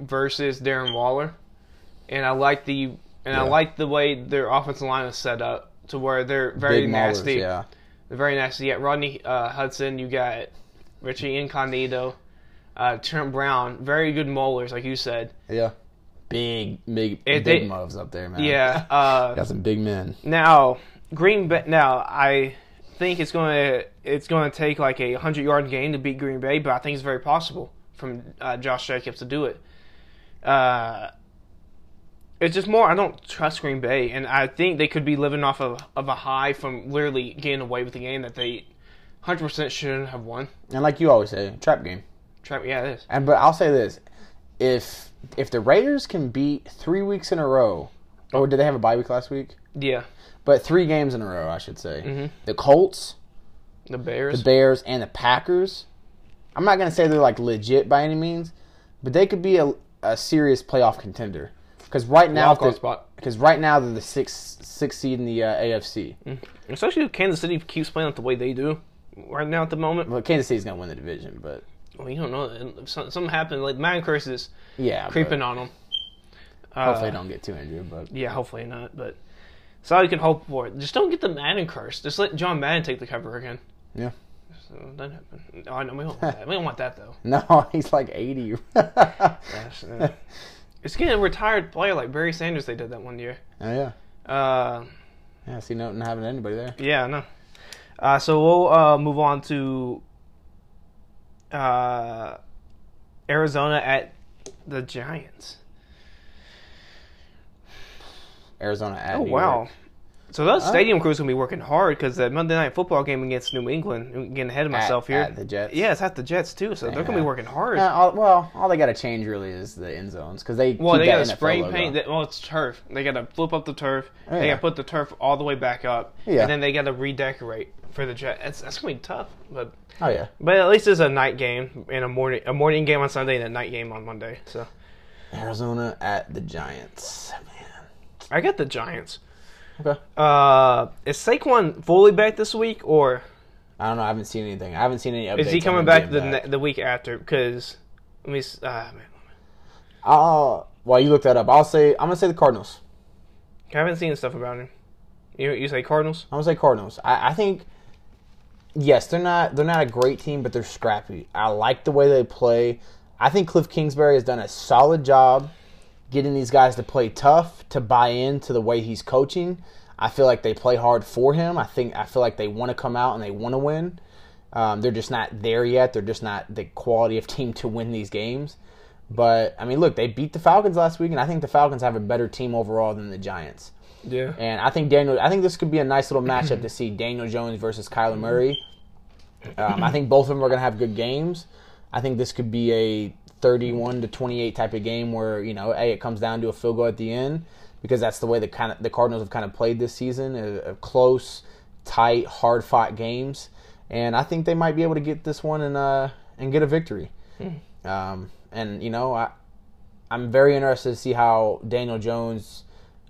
versus Darren Waller, and I like the and I like the way their offensive line is set up to where they're very Big maulers, nasty. yeah. They're very nasty. You got Rodney uh, Hudson. You got Richie Incognito, uh, Trent Brown. Very good molars, like you said. Yeah. Big, big, It- big they- moves up there, man. Yeah. Uh, Got some big men. now Green Bay. Now I think it's going to it's going to take like a hundred yard game to beat Green Bay, but I think it's very possible from uh, Josh Jacobs to do it. Uh, it's just more I don't trust Green Bay, and I think they could be living off of of a high from literally getting away with the game that they hundred percent shouldn't have won. And like you always say, trap game. Trap, yeah, it is. And but I'll say this: if if the Raiders can beat three weeks in a row, or did they have a bye week last week? Yeah, But three games in a row, I should say. Mhm. The Colts, the Bears. the Bears, and the Packers. I'm not gonna say they're like legit by any means, but they could be a, a serious playoff contender. Because right now, because right now they're the sixth sixth seed in the uh, AFC. Especially if Kansas City keeps playing it the way they do right now at the moment. Well, Kansas City's gonna win the division, but Well, you don't know. If something happened. Like Madden Curse is yeah, creeping on them. Hopefully, they don't get too injured. But Yeah, hopefully not. But it's all you can hope for. It. Just don't get the Madden curse. Just let John Madden take the cover again. yeah, So that happen. Oh, no, we don't want that. We don't want that though. no, he's like 80. That's, uh, it's getting a retired player like Barry Sanders. They did that one year. Oh yeah, Uh, yeah. I see nothing happening to anybody there. yeah, no. Uh, so we'll uh, move on to uh, Arizona at the Giants. Arizona at. Oh New wow. York. So those Oh. stadium crews gonna be working hard because that Monday night football game against New England. I'm getting ahead of myself at, here. At the Jets. Yeah, it's at the Jets too, so they're gonna be working hard. Uh, all, well, all they got to change really is the end zones because they well, they got to spray paint. That, well, it's turf. They got to flip up the turf. Oh, They got to put the turf all the way back up, Yeah. and then they got to redecorate for the Jets. That's, that's gonna be tough, but Oh yeah, but at least it's a night game and a morning a morning game on Sunday and a night game on Monday. So Arizona at the Giants. Man. I got the Giants. Okay. Uh, is Saquon fully back this week, or I don't know. I haven't seen anything. I haven't seen any updates. is he coming back the being ne- the week after? Because let me. Uh, man. I'll, while you look that up, I'll say I'm gonna say the Cardinals. I haven't seen stuff about him. You you say Cardinals? I'm gonna say Cardinals. I, I think yes, they're not they're not a great team, but they're scrappy. I like the way they play. I think Cliff Kingsbury has done a solid job getting these guys to play tough, to buy into the way he's coaching. I feel like they play hard for him. I think I feel like they want to come out and they want to win. Um, they're just not there yet. They're just not the quality of team to win these games. But I mean, look, they beat the Falcons last week, and I think the Falcons have a better team overall than the Giants. Yeah. And I think Daniel. I think this could be a nice little matchup to see Daniel Jones versus Kyler Murray. Um, I think both of them are going to have good games. I think this could be a 31 to 28 type of game where you know, hey, it comes down to a field goal at the end because that's the way the kind of the Cardinals have kind of played this season, a, a close, tight, hard fought games. And I think they might be able to get this one and uh and get a victory. Um, and you know, I I'm very interested to see how Daniel Jones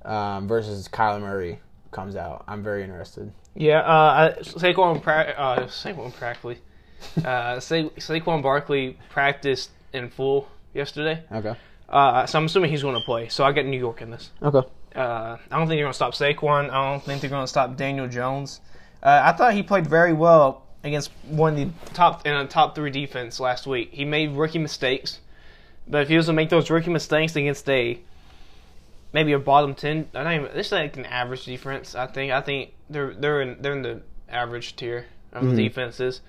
um, versus Kyler Murray comes out. I'm very interested. Yeah, uh, Saquon, pra- uh, Saquon practically, uh, Sa- Saquon Barkley practiced in full yesterday. Okay. Uh, so I'm assuming he's going to play. So I get New York in this. Okay. Uh, I don't think they're going to stop Saquon. I don't think they're going to stop Daniel Jones. Uh, I thought he played very well against one of the top in a top three defense last week. He made rookie mistakes, but if he was to make those rookie mistakes against a maybe a bottom ten, I don't even. This is like an average defense. I think. I think they're they're in they're in the average tier of defenses.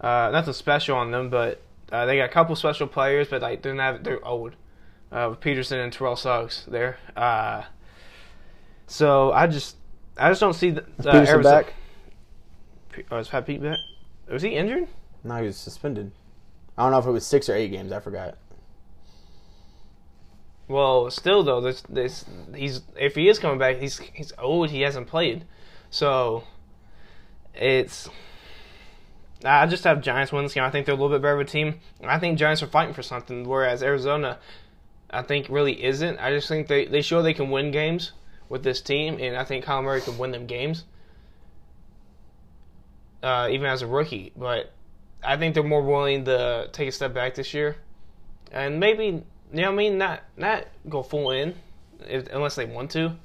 Uh, nothing special on them, but uh, they got a couple special players, but like they're not they're old. Uh, with Peterson and Terrell Suggs there. Uh, so I just I just don't see the uh, Peterson Arizona- back? Oh, is Pat Pete back? Was he injured? No, he was suspended. I don't know if it was six or eight games. I forgot. Well, still though, this this he's if he is coming back, he's he's old. He hasn't played, so it's. I just have Giants win this game. I think they're a little bit better of a team. I think Giants are fighting for something, whereas Arizona, I think really isn't. I just think they they show they can win games with this team, and I think Kyle Murray can win them games, uh, even as a rookie. But I think they're more willing to take a step back this year, and maybe you know what I mean not not go full in, if, unless they want to,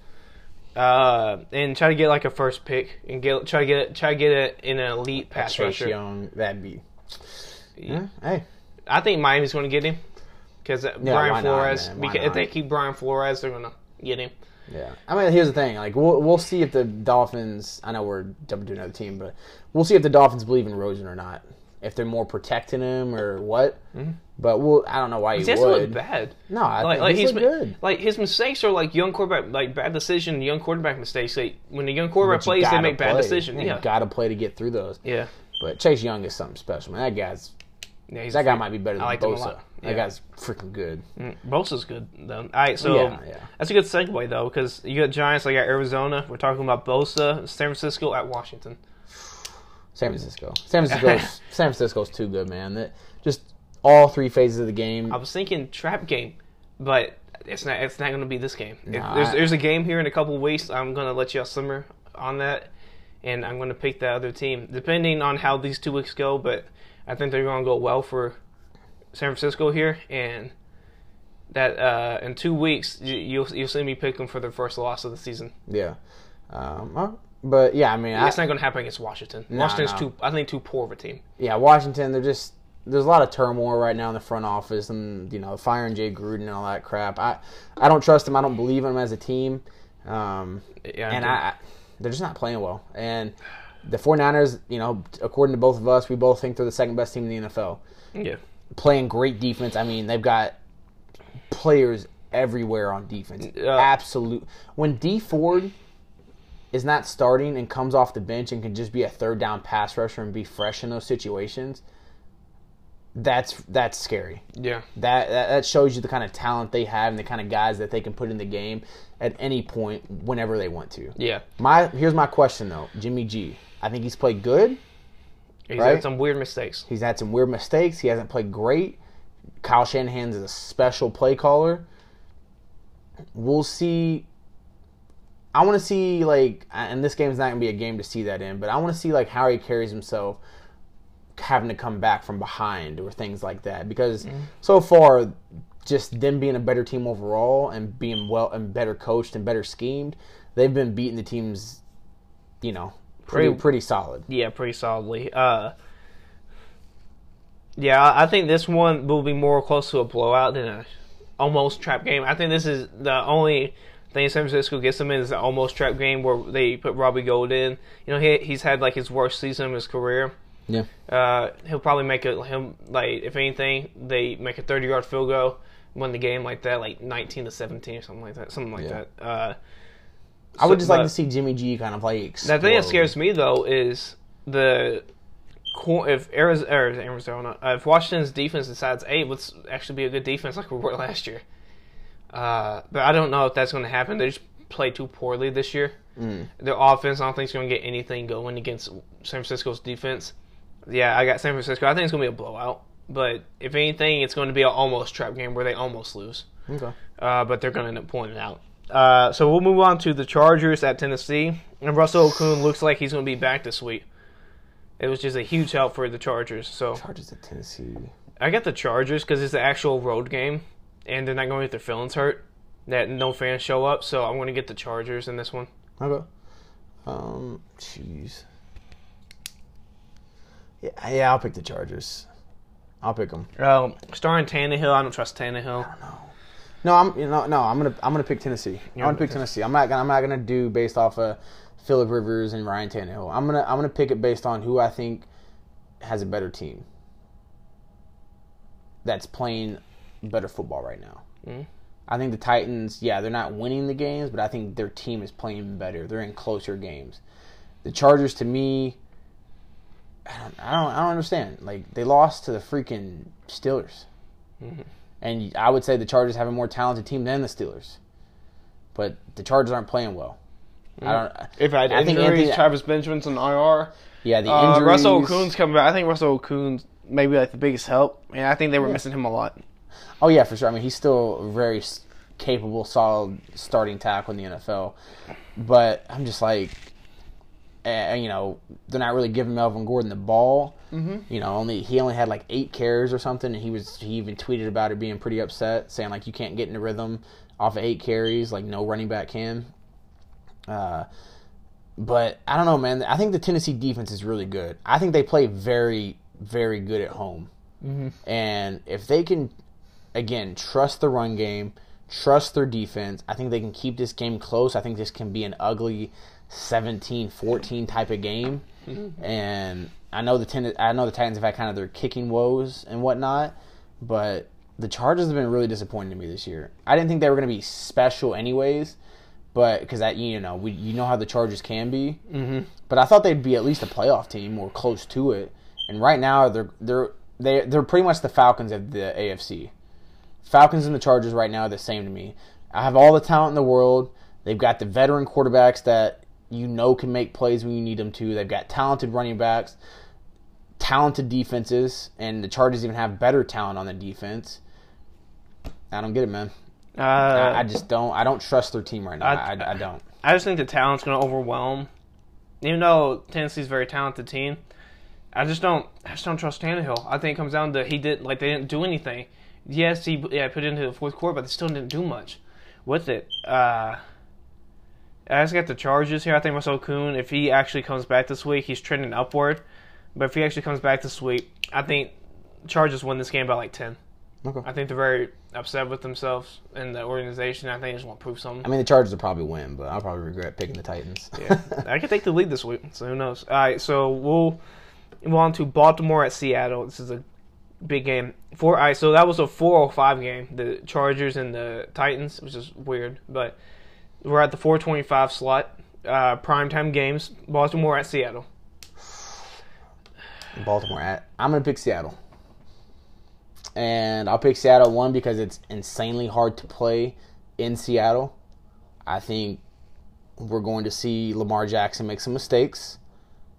uh, and try to get like a first pick and get try to get it, try to get it in an elite pass Chase rusher. Young, that'd be. Yeah. Hey. I think Miami's going to get him because Brian why not, Flores. Why because if they keep Brian Flores, they're gonna get him. Yeah, I mean, here's the thing. Like, we'll we'll see if the Dolphins. I know we're jumping to another team, but we'll see if the Dolphins believe in Rosen or not. If they're more protecting him or what. But we'll. I don't know why He you hasn't looked would. bad. No, I Like, think like he's good. like his mistakes are like young quarterback, like bad decision, young quarterback mistakes. Like when the young quarterback plays, they make bad decisions. Yeah, got to play to get through those. yeah, But Chase Young is something special, man. That guy's yeah. He's that guy might be better than Bosa. lot. That guy's freaking good. Mm, Bosa's good though. All right, so Yeah, yeah. that's a good segue though, because you got Giants, I got Arizona. We're talking about Bosa, San Francisco at Washington. San Francisco. San Francisco's San Francisco's too good, man. That just all three phases of the game. I was thinking trap game, but it's not. It's not going to be this game. If there's I- there's a game here in a couple weeks. I'm going to let y'all simmer on that, and I'm going to pick the other team depending on how these two weeks go. But I think they're going to go well for San Francisco here, and that uh, in two weeks you, you'll you'll see me pick them for their first loss of the season. yeah. Um, but yeah, I mean, I, It's not going to happen against Washington. Washington's no. too. I think too poor of a team. yeah, Washington. They're just there's a lot of turmoil right now in the front office, and you know, firing Jay Gruden and all that crap. I I don't trust them. I don't believe in them as a team. Um, Yeah, and. I, I they're just not playing well. And the 49ers, you know, according to both of us, we both think they're the second best team in the NFL. yeah. Playing great defense. I mean, they've got players everywhere on defense. Yeah. Absolute. When Dee Ford is not starting and comes off the bench and can just be a third down pass rusher and be fresh in those situations, that's that's scary. Yeah. That, that that shows you the kind of talent they have and the kind of guys that they can put in the game at any point whenever they want to. Yeah. My here's my question though, Jimmy G. I think he's played good. He's Right? had some weird mistakes. He's had some weird mistakes. He hasn't played great. Kyle Shanahan is a special play caller. We'll see. I want to see like, and this game's not gonna be a game to see that in, but I want to see like how he carries himself, having to come back from behind or things like that. Because so far, just them being a better team overall and being well and better coached and better schemed, they've been beating the teams, you know, pretty Pretty- pretty solid. Yeah, pretty solidly. Uh, yeah, I think this one will be more close to a blowout than a almost trap game. I think this is the only thing San Francisco gets them in is the almost trap game where they put Robbie Gould in. You know, he he's had like his worst season of his career. Yeah. Uh, he'll probably make it. Him like if anything, they make a thirty yard field goal, win the game like that, like nineteen to seventeen or something like that, something like Yeah. that. Uh, I would so- just like to see Jimmy G kind of like. The thing that scares me though is the if Arizona, Arizona if Washington's defense decides, hey, let's actually be a good defense like we were last year. Uh, but I don't know if that's going to happen. They just play too poorly this year. Mm. Their offense, I don't think is going to get anything going against San Francisco's defense. Yeah, I got San Francisco. I think it's going to be a blowout. But if anything, it's going to be an almost trap game where they almost lose Okay. uh, but they're going to end up pulling it out. Uh, so we'll move on to the Chargers at Tennessee, and Russell Okung looks like he's going to be back this week. It was just a huge help for the Chargers. So Chargers at Tennessee. I got the Chargers because it's the actual road game, and they're not going to get their feelings hurt that no fans show up. So I'm going to get the Chargers in this one. Okay. Um. Jeez. Yeah, yeah, I'll pick the Chargers. I'll pick them. Um, starring Tannehill, I don't trust Tannehill. No, I'm you know no, I'm gonna I'm gonna pick Tennessee. I'm gonna pick Tennessee. I'm not gonna I'm not gonna do based off of Philip Rivers and Ryan Tannehill. I'm gonna I'm gonna pick it based on who I think has a better team. That's playing better football right now. Mhm. I think the Titans, yeah, they're not winning the games, but I think their team is playing better. They're in closer games. The Chargers, to me, I don't, I don't, I don't understand. Like they lost to the freaking Steelers, and I would say the Chargers have a more talented team than the Steelers, but the Chargers aren't playing well. I don't. If I had I think injuries, Anthony- Travis Benjamin's on IR. Yeah, the Uh, injuries. Russell Okung's coming back. I think Russell Okung's maybe like the biggest help, and I think they were missing him a lot. Oh yeah, for sure. I mean, he's still a very capable, solid starting tackle in the NFL. But I'm just like, uh, you know, they're not really giving Melvin Gordon the ball. Mm-hmm. You know, only he only had like eight carries or something, and he was he even tweeted about it being pretty upset, saying like you can't get in the rhythm off of eight carries, like no running back can. Uh, but I don't know, man. I think the Tennessee defense is really good. I think they play very, very good at home. And if they can, again, trust the run game, Trust their defense. I think they can keep this game close. I think this can be an ugly 17-14 type of game. And I know the ten- I know the Titans have had kind of their kicking woes and whatnot, but the Chargers have been really disappointing to me this year. I didn't think they were going to be special anyways, but because that you know we you know how the Chargers can be. Mm-hmm. But I thought they'd be at least a playoff team or close to it. And right now they're they're they they're pretty much the Falcons of the AFC. Falcons and the Chargers right now are the same to me. I have all the talent in the world. They've got the veteran quarterbacks that you know can make plays when you need them to. They've got talented running backs, talented defenses, and the Chargers even have better talent on the defense. I don't get it, man. Uh, I, I just don't. I don't trust their team right now. I, I- I, don't. I just think the talent's going to overwhelm. Even though Tennessee's a very talented team, I just don't. I just don't trust Tannehill. I think it comes down to he did like they didn't do anything. Yes, he yeah put it into the fourth quarter, but they still didn't do much with it. Uh, I just got the Chargers here. I think Russell Okung, if he actually comes back this week, he's trending upward. But if he actually comes back this week, I think Chargers win this game by like ten. Okay. I think they're very upset with themselves and the organization. I think they just want to prove something. I mean, the Chargers will probably win, but I'll probably regret picking the Titans. Yeah, I could take the lead this week, so who knows? All right, so we'll move on to Baltimore at Seattle. This is a big game. Four. All right, so that was a 405 game. The Chargers and the Titans, which is weird, but we're at the four twenty five slot. Uh, primetime games. Baltimore at Seattle. Baltimore at. I'm gonna pick Seattle, and I'll pick Seattle one because it's insanely hard to play in Seattle. I think we're going to see Lamar Jackson make some mistakes.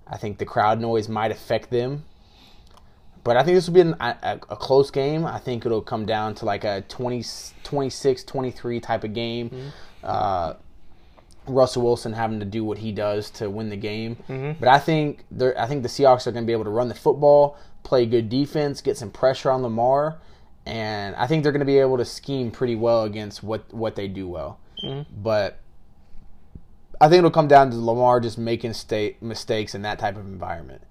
I think the crowd noise might affect them, but I think this will be an, a, a close game. I think it'll come down to like a 20, 26, 23 type of game. Mm-hmm. Uh, Russell Wilson having to do what he does to win the game. Mm-hmm. But I think I think the Seahawks are going to be able to run the football, play good defense, get some pressure on Lamar, and I think they're going to be able to scheme pretty well against what what they do well. Mm-hmm. But I think it'll come down to Lamar just making sta- mistakes in that type of environment.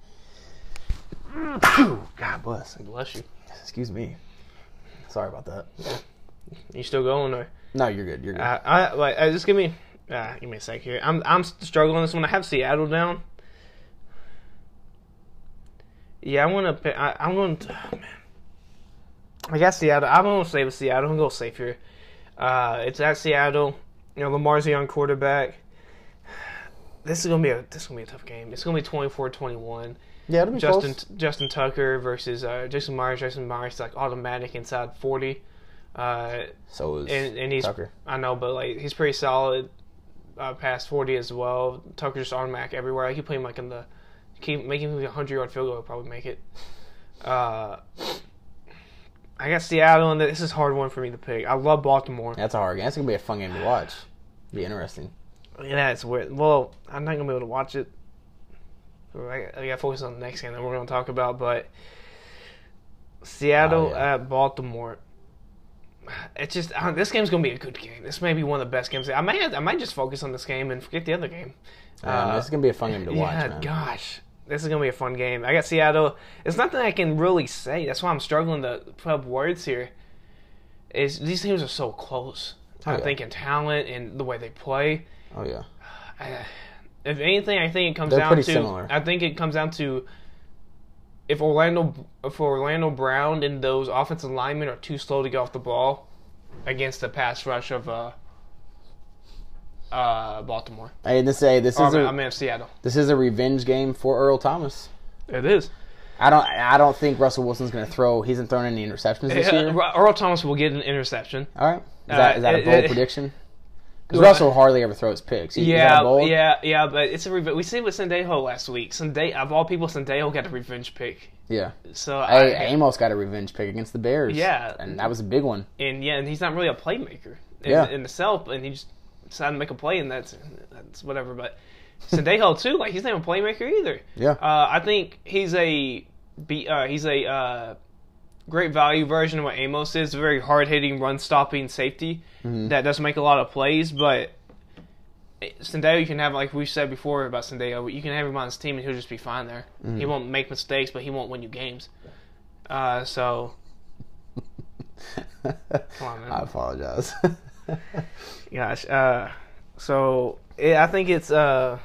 God bless. Bless you. Excuse me. Sorry about that. You still going or? No, you're good. You're good. Uh, I like. Uh, just give me. Uh, give me a sec here. I'm I'm struggling this one. I have Seattle down. Yeah, I want to. pick I, I'm going. to... Oh, man. I got Seattle. I'm going to save with Seattle. I'm to go safe here. Uh, it's at Seattle. You know, Lamar's a young quarterback. This is gonna be a this is gonna be a tough game. It's gonna be 24-21. Yeah, it'll be Justin close. Justin Tucker versus uh, Jason Myers. Jason Myers is like automatic inside forty. Uh, So is and, and he's Tucker. I know, but like he's pretty solid uh, past forty as well. Tucker's just automatic everywhere. I keep playing like in the keep making him a hundred yard field goal. He'll probably make it. Uh, I got Seattle, and this is a hard one for me to pick. I love Baltimore. That's a hard game. That's gonna be a fun game to watch. Be interesting. Yeah, it's weird. Well, I'm not gonna be able to watch it. I, I gotta focus on the next game that we're gonna talk about, but Seattle Oh, yeah. at Baltimore. It's just uh, this game's gonna be a good game. This may be one of the best games. I might have, I might just focus on this game and forget the other game. Uh, this is gonna be a fun game to watch, yeah, gosh, this is gonna be a fun game. I got Seattle. It's nothing I can really say. That's why I'm struggling to put up words here. Is these teams are so close. I Oh, yeah. think in talent and the way they play. Oh yeah. I- if anything, I think it comes They're down to. similar. I think it comes down to if Orlando, if Orlando Brown and those offensive linemen are too slow to get off the ball against the pass rush of uh, uh, Baltimore. Hey, this say this Or, is I a I mean Seattle. this is a revenge game for Earl Thomas. It is. I don't I don't think Russell Wilson's gonna throw. He hasn't thrown any interceptions this year. Earl Thomas will get an interception. All right. Is that, Uh, is that a bold prediction? Because Russell hardly ever throws picks. That Yeah, yeah, yeah, but it's a rev- we see it with Sendejo last week. Sende of all people, Sendejo got a revenge pick. Yeah. So Hey, I, Amos got a revenge pick against the Bears. Yeah. and that was a big one. and yeah, and he's not really a playmaker in, Yeah. in the self, and he just decided to make a play, and that's that's whatever. But Sendejo too, like he's not even a playmaker either. Yeah. Uh, I think he's a be uh, he's a uh, great value version of what Amos is. A very hard hitting, run stopping safety Mm-hmm. that does make a lot of plays, but. Sendejo, you can have like we said before about Sendejo, you can have him on his team and he'll just be fine there. Mm-hmm. He won't make mistakes, but he won't win you games. Uh, so on, man. I apologize. Gosh. Uh, so yeah, I think it's uh,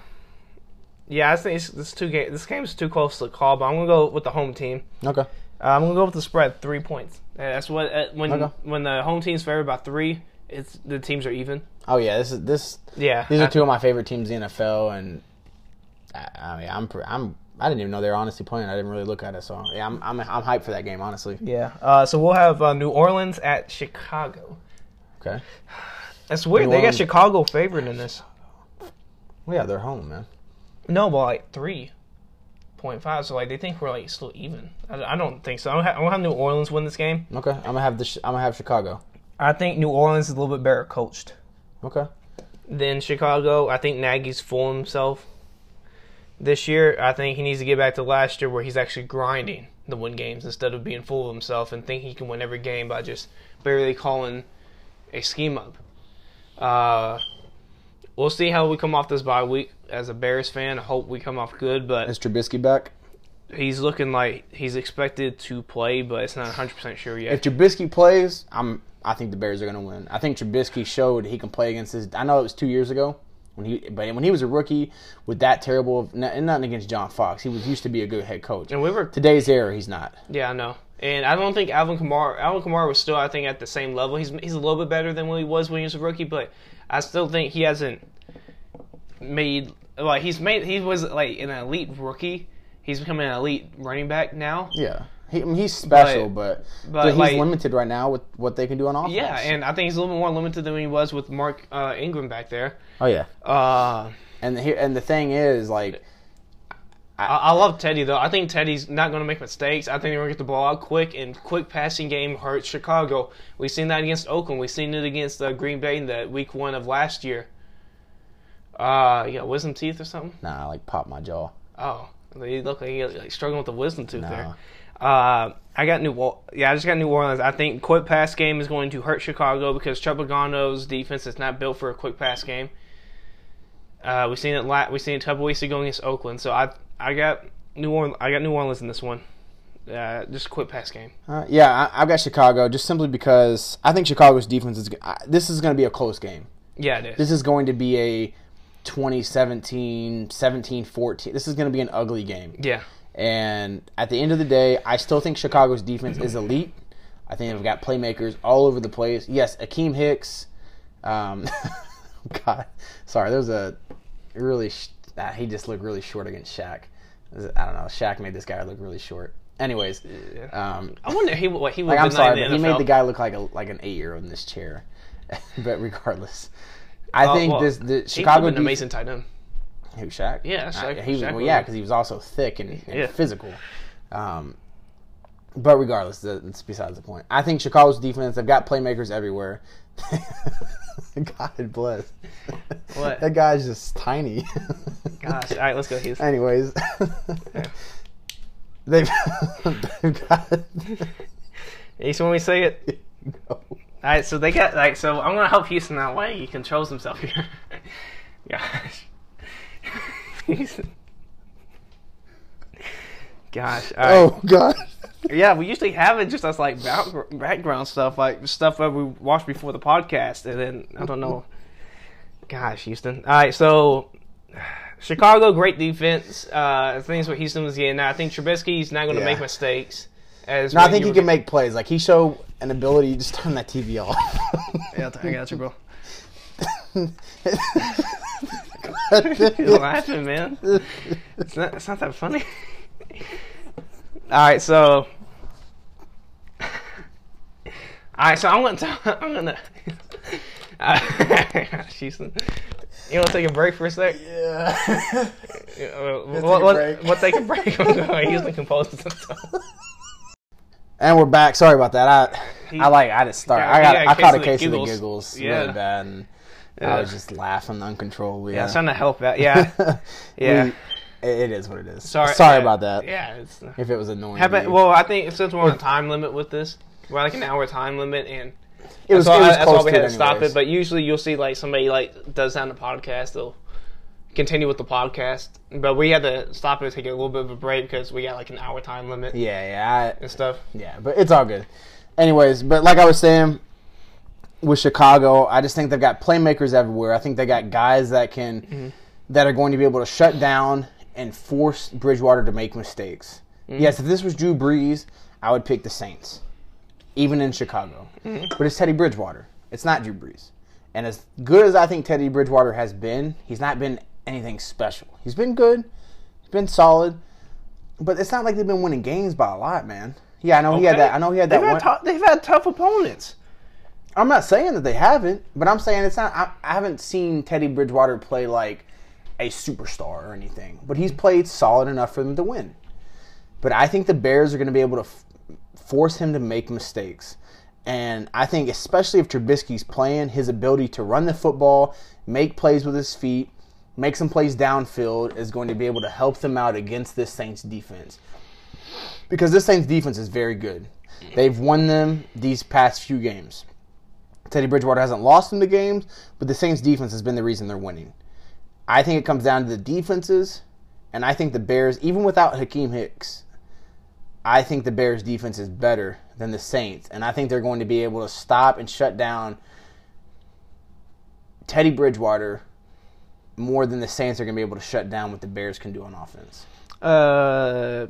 yeah, I think it's, this two game. This game is too close to call, but I'm gonna go with the home team. okay. Uh, I'm gonna go with the spread, three points. Uh, That's what uh, when Okay. when the home team's favored by three, it's the teams are even. Oh yeah, this is this. Yeah, These I- are two of my favorite teams in the NFL, and I, I mean, I'm pre- I'm I didn't even know they were honestly playing. I didn't really look at it, so yeah, I'm I'm I'm hyped for that game, honestly. Yeah. Uh, so we'll have uh, New Orleans at Chicago. Okay. That's weird. New they got Orleans- Chicago favored in this. Well, yeah, they're home, man. No, but like three point five. So like they think we're like still even. I, I don't think so. I don't, have, I don't have New Orleans win this game. Okay, I'm gonna have the I'm gonna have Chicago. I think New Orleans is a little bit better coached Okay. than Chicago. I think Nagy's full himself this year. I think he needs to get back to last year where he's actually grinding to win games instead of being full of himself and think he can win every game by just barely calling a scheme up. Uh, we'll see how we come off this bye week. As a Bears fan, I hope we come off good, but Is Trubisky back? he's looking like he's expected to play, but it's not 100% sure yet. If Trubisky plays, I'm I think the Bears are gonna win. I think Trubisky showed he can play against his. I know it was two years ago when he, but when he was a rookie with that terrible, of- and nothing against John Fox, he was used to be a good head coach. and we were Today's era, he's not. Yeah, I know. And I don't think Alvin Kamara. Alvin Kamara was still, I think, at the same level. He's he's a little bit better than when he was when he was a rookie, but I still think he hasn't made like he's made. He was like an elite rookie. He's becoming an elite running back now. Yeah, he, I mean, he's special, but, but, but he's like- limited right now with what they can do on offense. Yeah, and I think he's a little bit more limited than he was with Mark uh, Ingram back there. oh yeah, Uh, and the, here and the thing is like I, I love Teddy though. I think Teddy's not going to make mistakes. I think they're going to get the ball out quick, and quick passing game hurts Chicago. We've seen that against Oakland. We've seen it against uh, Green Bay in the week one of last year. Uh, you got wisdom teeth or something? nah, I like pop my jaw. Oh, you look like you're like struggling with the wisdom tooth No. there. Uh, I got New. Or- Yeah, I just got New Orleans. I think quick pass game is going to hurt Chicago because Chuck Pagano's defense is not built for a quick pass game. Uh, we seen it. La- we seen it a couple weeks ago against Oakland. So I I got New Orleans. I got New Orleans in this one. Uh, just a quick pass game. Uh, yeah, I, I've got Chicago just simply because I think Chicago's defense is. g- I- This is going to be a close game. Yeah, it is. This is going to be a 2017, 17, 14. This is going to be an ugly game. yeah, And at the end of the day, I still think Chicago's defense is elite. I think they've got playmakers all over the place. Yes, Akiem Hicks. Um, God, sorry, there was a really. Sh- ah, he just looked really short against Shaq. I don't know. Shaq made this guy look really short. Anyways, um, I wonder he what he would like, I'm sorry, but he made the guy look like a like an eight year old in this chair. but regardless, I Uh, think well, this the Chicago an amazing tight end. who Shaq? Yeah, Uh, Shaq- he was, Shaq well, yeah, because he was also thick and, and Yeah. physical. Um, but regardless, that- that's besides the point. I think Chicago's defense. They've got playmakers everywhere. God bless. What? That guy's just tiny. Gosh, all right, let's go. Heath. Anyways, they've, they've got. See when we say it? No. All right, so they got like so. I'm gonna help Houston that way. He controls himself here. Gosh. Houston. Gosh. All right. Oh God. Yeah, we usually have it just as like background stuff, like stuff that we watched before the podcast, and then I don't know. Gosh, Houston. All right, so Chicago, great defense. Uh, things what Houston was getting. at. I think Trubisky's not going to Yeah. make mistakes. As No, I think he can make plays. Like he showed an ability to just turn that TV off. Yeah, I got you, bro. You're laughing, man. It's not. It's not that funny. All right, so. All right, so I'm gonna. I'm gonna. Uh, Houston, you want to take a break for a sec? yeah. Uh, take what, a break. We'll take a break. Houston composes himself. And we're back. Sorry about that. I He- I like I just started. Yeah, I got got I caught a of the case of the giggles. Yeah. really bad, and Yeah. I was just laughing uncontrollably. Yeah, was trying to help out. Yeah, yeah. We- it- is what it is. Sorry. Sorry yeah, about that. Yeah, it's. If it was annoying. How about, to you. well, I think since we're on a time limit with this, we're like an hour time limit, and it was, that's why, it was that's why we had to stop it. But usually, you'll see like somebody like does on the podcast, they'll continue with the podcast. But we had to stop it and take a little bit of a break because we got like an hour time limit yeah, yeah, I, and stuff. yeah. But it's all good. anyways, but like I was saying, with Chicago, I just think they've got playmakers everywhere. I think they got guys that can Mm-hmm. that are going to be able to shut down and force Bridgewater to make mistakes. Mm-hmm. Yes, if this was Drew Brees, I would pick the Saints, even in Chicago. Mm-hmm. But it's Teddy Bridgewater. It's not Drew Brees. And as good as I think Teddy Bridgewater has been, he's not been anything special. He's been good. He's been solid. But it's not like they've been winning games by a lot, man. Yeah, I know he had that. I know he had that They've one. had, tou- they've had tough opponents. I'm not saying that they haven't, but I'm saying it's not. I, I haven't seen Teddy Bridgewater play like a superstar or anything, but he's played solid enough for them to win. But I think the Bears are going to be able to f- force him to make mistakes. And I think, especially if Trubisky's playing, his ability to run the football, make plays with his feet, make some plays downfield is going to be able to help them out against this Saints defense. Because this Saints defense is very good. They've won them these past few games. Teddy Bridgewater hasn't lost them the games, but the Saints defense has been the reason they're winning. I think it comes down to the defenses, and I think the Bears, even without Akiem Hicks, I think the Bears defense is better than the Saints, and I think they're going to be able to stop and shut down Teddy Bridgewater more than the Saints are going to be able to shut down what the Bears can do on offense. Uh,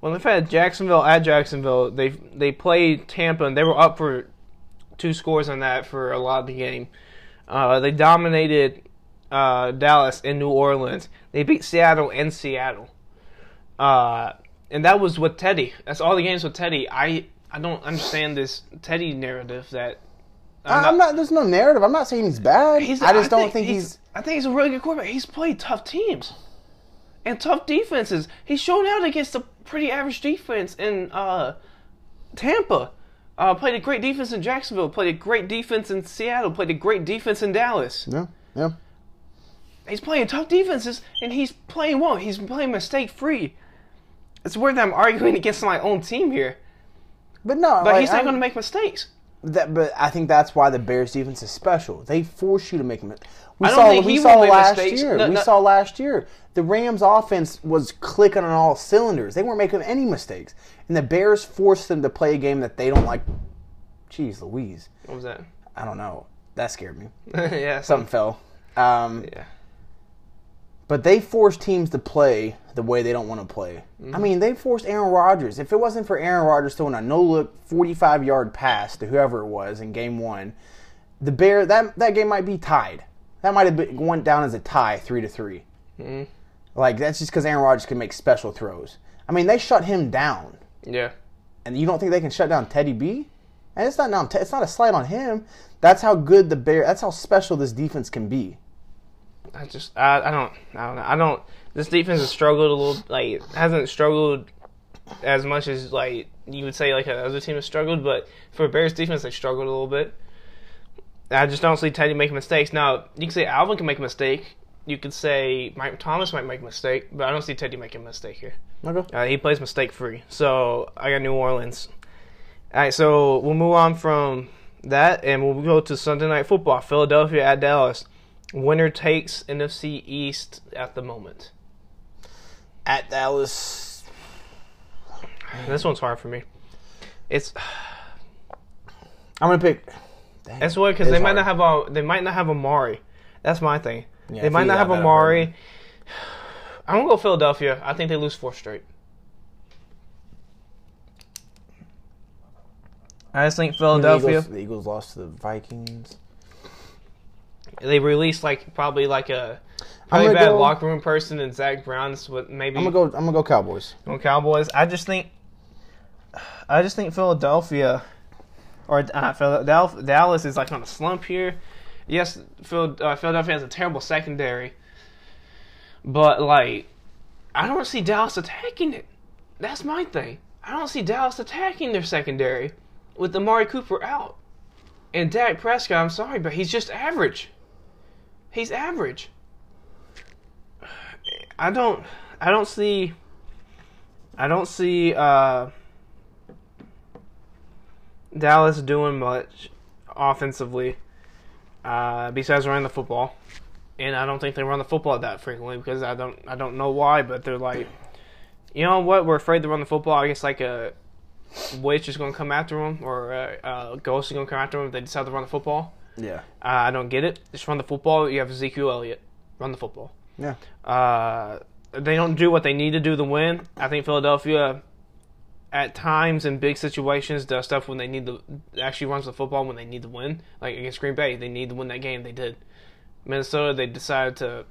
when they've had Jacksonville at Jacksonville, they they played Tampa and they were up for two scores on that for a lot of the game. Uh, they dominated uh, Dallas and New Orleans. They beat Seattle and Seattle. Uh, and that was with Teddy. That's all the games with Teddy. I I don't understand this Teddy narrative that I- I'm not. There's no narrative. I'm not saying he's bad. He's, I just don't think he's. I think he's a really good quarterback. He's played tough teams and tough defenses. He's shown out against a pretty average defense in uh, Tampa. Uh, played a great defense in Jacksonville. Played a great defense in Seattle. Played a great defense in Dallas. Yeah, yeah. He's playing tough defenses and he's playing well. He's playing mistake free. It's weird that I'm arguing against my own team here, But no, but like, he's not I'm- going to make mistakes. That, but I think that's why the Bears defense is special. They force you to make them. We saw we saw last mistakes. year. No, we no. saw last year. The Rams offense was clicking on all cylinders. They weren't making any mistakes, and the Bears forced them to play a game that they don't like. Jeez, Louise, What was that? I don't know. That scared me. yeah, Something fell. Um, Yeah. But they force teams to play the way they don't want to play. I mm-hmm. mean, they forced Aaron Rodgers. If it wasn't for Aaron Rodgers throwing a no look 45 yard pass to whoever it was in game one, the Bear that that game might be tied. That might have been, went down as a tie, three to 3 mm-hmm. Like that's just because Aaron Rodgers can make special throws. I mean, they shut him down, Yeah. and you don't think they can shut down Teddy B? And it's not now. It's not a slight on him. That's how good the Bear. That's how special this defense can be. I just I, I don't I don't know I don't this defense has struggled a little like hasn't struggled as much as like you would say like another team has struggled but for Bears defense they struggled a little bit. I just don't see Teddy making mistakes. Now you can say Alvin can make a mistake. You could say Mike Thomas might make a mistake, but I don't see Teddy making a mistake here. Okay. Uh, he plays mistake free. So I got New Orleans. All right, so we'll move on from that and we'll go to Sunday Night Football. Philadelphia at Dallas. Winner takes NFC East at the moment. At Dallas, This one's hard for me. It's I'm gonna pick. Dang, that's why because they might hard. not have a they might not have Amari. That's my thing. Yeah, they might not have got that, Amari. I'm gonna go Philadelphia. I think they lose four straight. I just think The Philadelphia. Eagles, the Eagles lost to the Vikings. They released like probably like a probably gonna bad go- locker room person and Zach Brown's with maybe I'm gonna go. I'm gonna go Cowboys. on Cowboys. I just think, I just think Philadelphia, or uh, Philadelphia, Dallas is like on a slump here. Yes, uh, Philadelphia has a terrible secondary, but like, I don't see Dallas attacking it. That's my thing. I don't see Dallas attacking their secondary with Amari Cooper out, and Dak Prescott. I'm sorry, but he's just average. He's average. I don't. I don't see. I don't see uh, Dallas doing much offensively uh, besides running the football, and I don't think they run the football that frequently because I don't I don't know why, but they're like, you know what? We're afraid to run the football. I guess like a witch is going to come after him or uh, uh, Ghost is going to come after him if they decide to run the football. Yeah. Uh, I don't get it. Just run the football. You have Ezekiel Elliott. Run the football. Yeah. Uh, they don't do what they need to do to win. I think Philadelphia, at times in big situations, does stuff when they need to actually runs the football when they need to win. Like against Green Bay, they need to win that game. They did. Minnesota, they decided to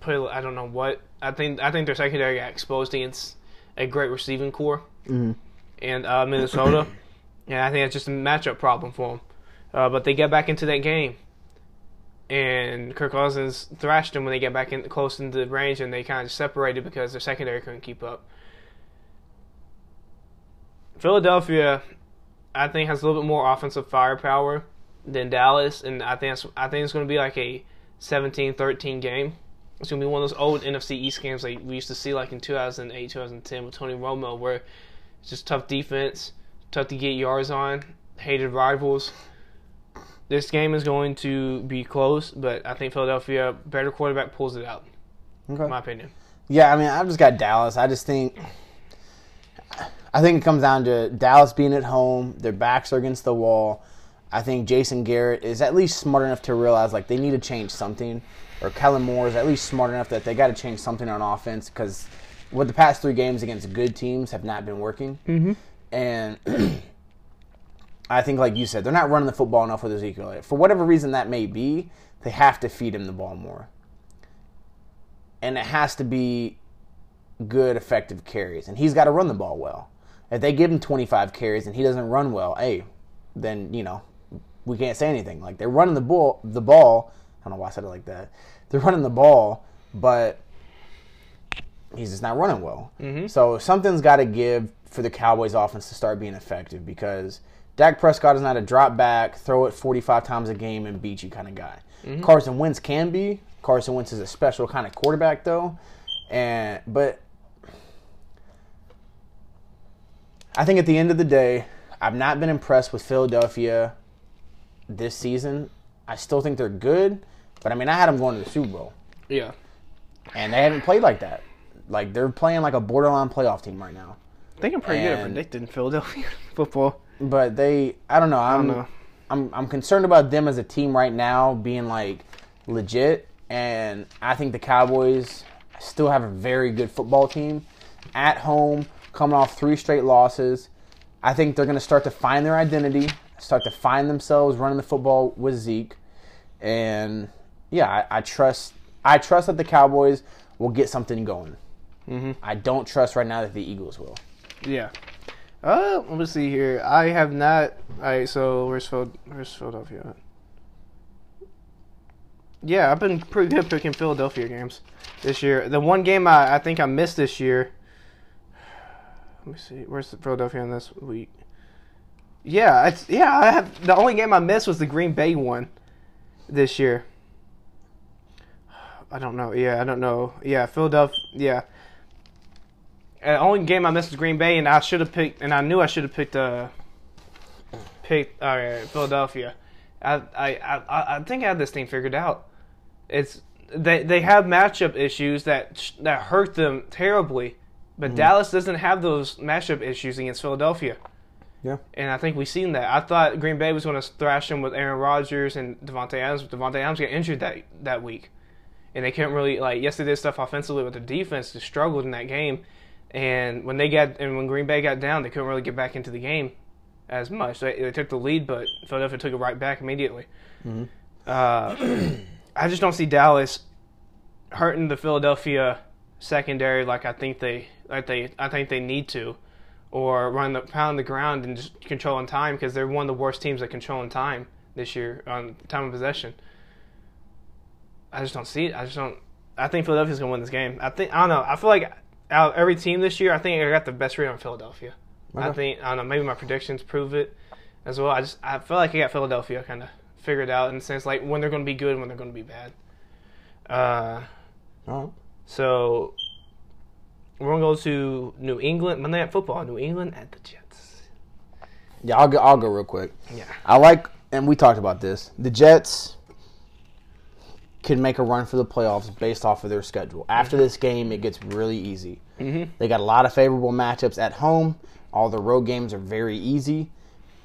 put. I don't know what. I think I think their secondary got exposed against a great receiving core, Mhm. and uh, Minnesota. and I think it's just a matchup problem for them. Uh, but they get back into that game and Kirk Cousins thrashed them when they get back in close into the range, and they kind of separated because their secondary couldn't keep up. Philadelphia, I think, has a little bit more offensive firepower than Dallas, and I think I think it's going to be like a 17-13 game. It's going to be one of those old NFC East games like we used to see like in 2008, 2010 with Tony Romo, where it's just tough defense, tough to get yards on, hated rivals this game is going to be close, but I think Philadelphia better quarterback pulls it out. Okay. In my opinion. Yeah, I mean, I've just got Dallas. I just think, I think it comes down to Dallas being at home. Their backs are against the wall. I think Jason Garrett is at least smart enough to realize like they need to change something, or Kellen Moore is at least smart enough that they got to change something on offense because what the past three games against good teams have not been working. Mm-hmm. And I think, like you said, they're not running the football enough with Ezekiel. For whatever reason that may be, they have to feed him the ball more and it has to be good, effective carries. And he's got to run the ball well. If they give him 25 carries and he doesn't run well, hey, then you know we can't say anything. Like they're running the ball, the ball. I don't know why I said it like that. They're running the ball, but he's just not running well. Mm-hmm. So something's got to give for the Cowboys' offense to start being effective because Dak Prescott is not a drop back, throw it 45 times a game and beat you kind of guy. Mm-hmm. Carson Wentz can be. Carson Wentz is a special kind of quarterback though, and but I think at the end of the day, I've not been impressed with Philadelphia this season. I still think they're good, but I mean I had them going to the Super Bowl Yeah. and they haven't played like that. Like they're playing like a borderline playoff team right now. I think I'm pretty good at predicting Philadelphia football. But they, I don't know. I'm, know. I'm, I'm concerned about them as a team right now being like legit, and I think the Cowboys still have a very good football team at home, coming off three straight losses. I think they're going to start to find their identity, start to find themselves running the football with Zeke, and yeah, I, I trust. I trust that the Cowboys will get something going. Mm-hmm. I don't trust right now that the Eagles will. Yeah. Uh, let me see here. I have not. Alright, so where's? Where's Philadelphia? Yeah, I've been pretty good picking Philadelphia games this year. The one game I, I think I missed this year. Let me see. Where's Philadelphia in this week? Yeah, it's yeah. I have the only game I missed was the Green Bay one this year. I don't know. Yeah, I don't know. Yeah, Philadelphia. Yeah. Uh, only game I missed was Green Bay, and I should have picked, and I knew I should have picked uh, picked uh, Philadelphia. I, I I I think I had this thing figured out. It's they they have matchup issues that that hurt them terribly, but Dallas doesn't have those matchup issues against Philadelphia. Yeah. And I think we've seen that. I thought Green Bay was going to thrash them with Aaron Rodgers and Davante Adams, but Davante Adams got injured that that week, and they couldn't really like. Yes, they did stuff offensively, but the defense just struggled in that game. And when they got and when Green Bay got down, they couldn't really get back into the game as much. They, they took the lead, but Philadelphia took it right back immediately. Uh, I just don't see Dallas hurting the Philadelphia secondary like I think they like they I think they need to, or run the pound the ground and just controlling time because they're one of the worst teams at controlling time this year on time of possession. I just don't see it. I just don't. I think Philadelphia's gonna win this game. I think I don't know. I feel like out of every team this year, I think I got the best read on Philadelphia. I think I don't know. Maybe my predictions prove it as well. I just I feel like I got Philadelphia kind of figured out in the sense like when they're going to be good and when they're going to be bad. Uh, right. so we're gonna go to New England Monday Night Football. New England at the Jets. Yeah, I'll go. I'll go real quick. Yeah. I like, and we talked about this. The Jets can make a run for the playoffs based off of their schedule. After this game, it gets really easy. Mhm. They got a lot of favorable matchups at home. All the road games are very easy.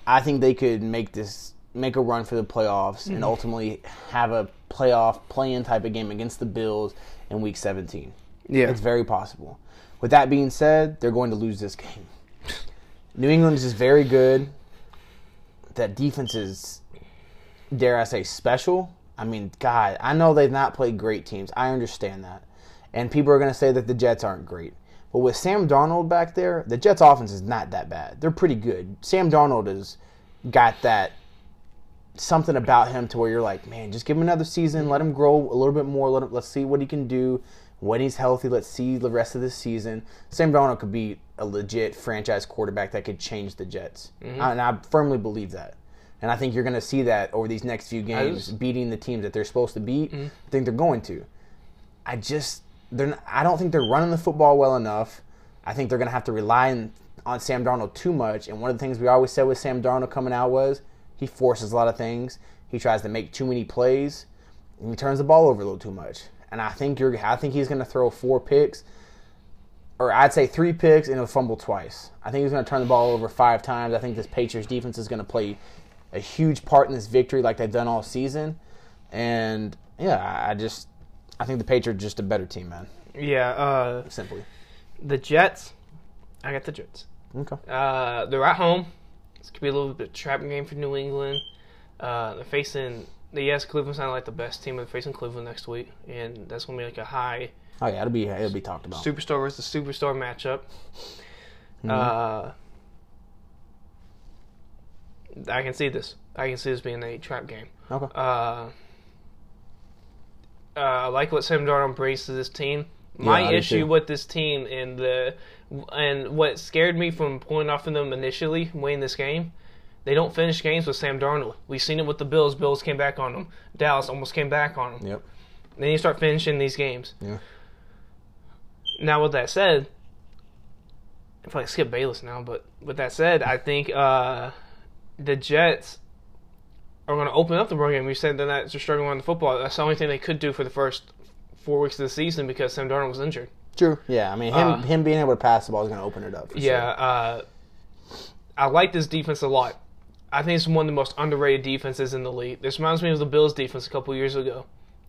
I think they could make this make a run for the playoffs and ultimately have a playoff play-in type of game against the Bills in Week 17. Yeah. It's very possible. With that being said, they're going to lose this game. New England is just very good. That defense is, dare I say, special. I mean, God, I know they've not played great teams. I understand that. And people are going to say that the Jets aren't great. But with Sam Darnold back there, the Jets' offense is not that bad. They're pretty good. Sam Darnold has got that something about him to where you're like, man, just give him another season, let him grow a little bit more. Let him, let's see what he can do when he's healthy. Let's see the rest of the season. Sam Darnold could be a legit franchise quarterback that could change the Jets, mm-hmm. and I firmly believe that. And I think you're going to see that over these next few games, just- beating the teams that they're supposed to beat. Mm-hmm. I think they're going to. I just they're not, I don't think they're running the football well enough. I think they're going to have to rely on, on Sam Darnold too much. And one of the things we always said with Sam Darnold coming out was he forces a lot of things. He tries to make too many plays. And he turns the ball over a little too much. And I think you're I think he's going to throw four picks or I'd say three picks and he'll fumble twice. I think he's going to turn the ball over five times. I think this Patriots defense is going to play a huge part in this victory like they've done all season. And yeah, I- just I think the Patriots are just a better team, man. Yeah. Uh, Simply. the Jets. I got the Jets. Okay. Uh, they're at home. This could be a little bit of a trap game for New England. Uh, they're facing the yes, Cleveland's not like the best team. but They're facing Cleveland next week, and that's gonna be like a high Oh yeah, it'll be it'll be talked about. superstar versus the superstar matchup. Mm-hmm. Uh, I can see this. I can see this being a trap game. Okay. Uh, uh, I like what Sam Darnold brings to this team. My do issue with this team and the and what scared me from pulling off of them initially winning this game, they don't finish games with Sam Darnold. We've seen it with the Bills. Bills came back on them. Dallas almost came back on them. Yep. Then you start finishing these games. Yeah. Now, with that said, I feel like Skip Bayless now, but with that said, I think uh, the Jets are going to open up the run game. We said they're not they're struggling on the football. That's the only thing they could do for the first four weeks of the season because Sam Darnold was injured. True. Yeah, I mean him Uh, him being able to pass the ball is going to open it up. For Yeah, uh, I like this defense a lot. I think it's one of the most underrated defenses in the league. This reminds me of the Bills defense a couple years ago.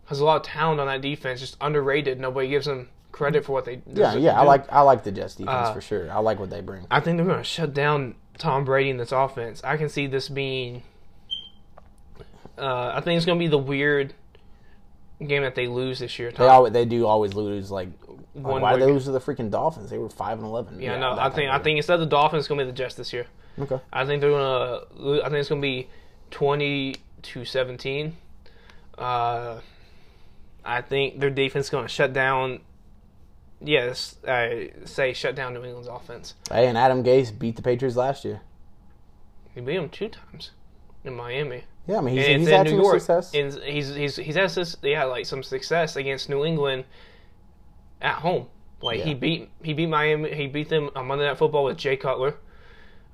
Has a lot of talent on that defense, just underrated. Nobody gives them credit for what they. sure. Yeah, yeah. to I like I like the Jets defense Uh, for sure. I like what they bring. I think they're going to shut down Tom Brady in this offense. I can see this being. Uh, I think it's going to be the weird game that they lose this year. They always they do always lose. Like, One why they lose to the freaking Dolphins? They were five and eleven. yeah, no, I think I think instead of the Dolphins, it's going to be the Jets this year. Okay. I think they're gonna. I think it's gonna be twenty to seventeen. Uh, I think their defense is gonna shut down. Yes, I say shut down New England's offense. Hey, and Adam Gase beat the Patriots last year. He beat them two times in Miami. Yeah, I mean he's, and he's had New some York. success. And he's he's he's had this, yeah like some success against New England at home. Like he beat he beat Miami. He beat them on Monday Night Football with Jay Cutler.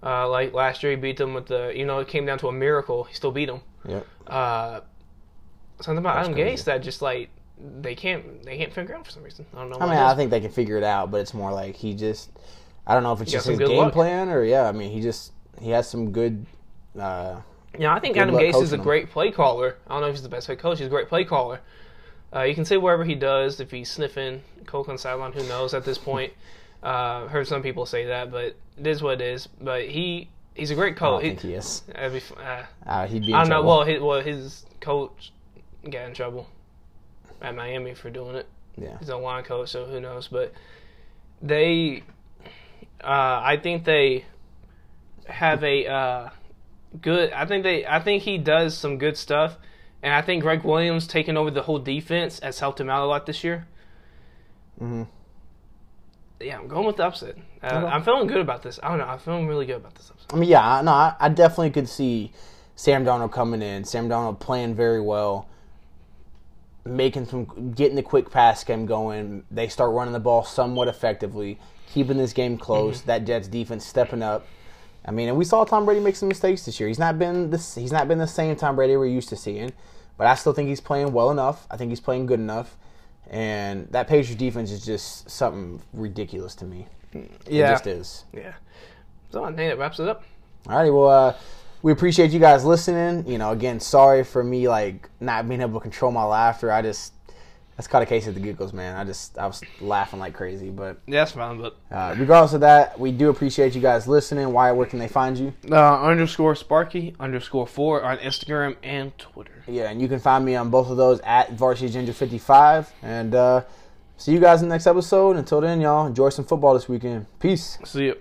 Uh, like last year, he beat them with the you know it came down to a miracle. He still beat them. Yeah. uh, something about That's Adam crazy. Gase that just like they can't they can't figure out for some reason. I don't know. I mean, I think they can figure it out, but it's more like he just. I don't know if it's just his game luck. plan or yeah. I mean, he just he has some good. Uh, yeah, I think Adam Gase is a him. great play caller. I don't know if he's the best head coach. He's a great play caller. Uh, you can say wherever he does if he's sniffing coke on sideline. Who knows at this point? Uh, heard some people say that, but it is what it is. But he he's a great I coach. think he is. That'd be uh, Uh, he'd be. In I don't know. trouble. Well, his, well, his coach got in trouble at Miami for doing it. yeah. He's a line coach, so who knows? But they, uh, I think they have a uh, good. I think they. I think he does some good stuff, and I think Gregg Williams taking over the whole defense has helped him out a lot this year. hmm Yeah, I'm going with the upset. Uh, Okay. I'm feeling good about this. I don't know. I'm feeling really good about this upset. I mean, yeah, I- no, I, I definitely could see Sam Darnold coming in. Sam Darnold playing very well, making some, getting the quick pass game going. They start running the ball somewhat effectively, keeping this game close. That Jets defense stepping up. I mean, and we saw Tom Brady make some mistakes this year. He's not been this. He's not been the same Tom Brady we're used to seeing, but I still think he's playing well enough. I think he's playing good enough. and that Patriots defense is just something ridiculous to me. Yeah. It just is. Yeah. So I think that wraps it up. Alrighty, well, uh, we appreciate you guys listening. You know, again, sorry for me like not being able to control my laughter. I just that's caught a case of the giggles, man. I just I was laughing like crazy, but Yeah, that's fine, but uh, regardless of that, we do appreciate you guys listening. Why? Where can they find you? uh, underscore Sparky underscore four on Instagram and Twitter. Yeah, and you can find me on both of those at Varsity Ginger fifty five. And uh, see you guys in the next episode. Until then, y'all enjoy some football this weekend. Peace. See you.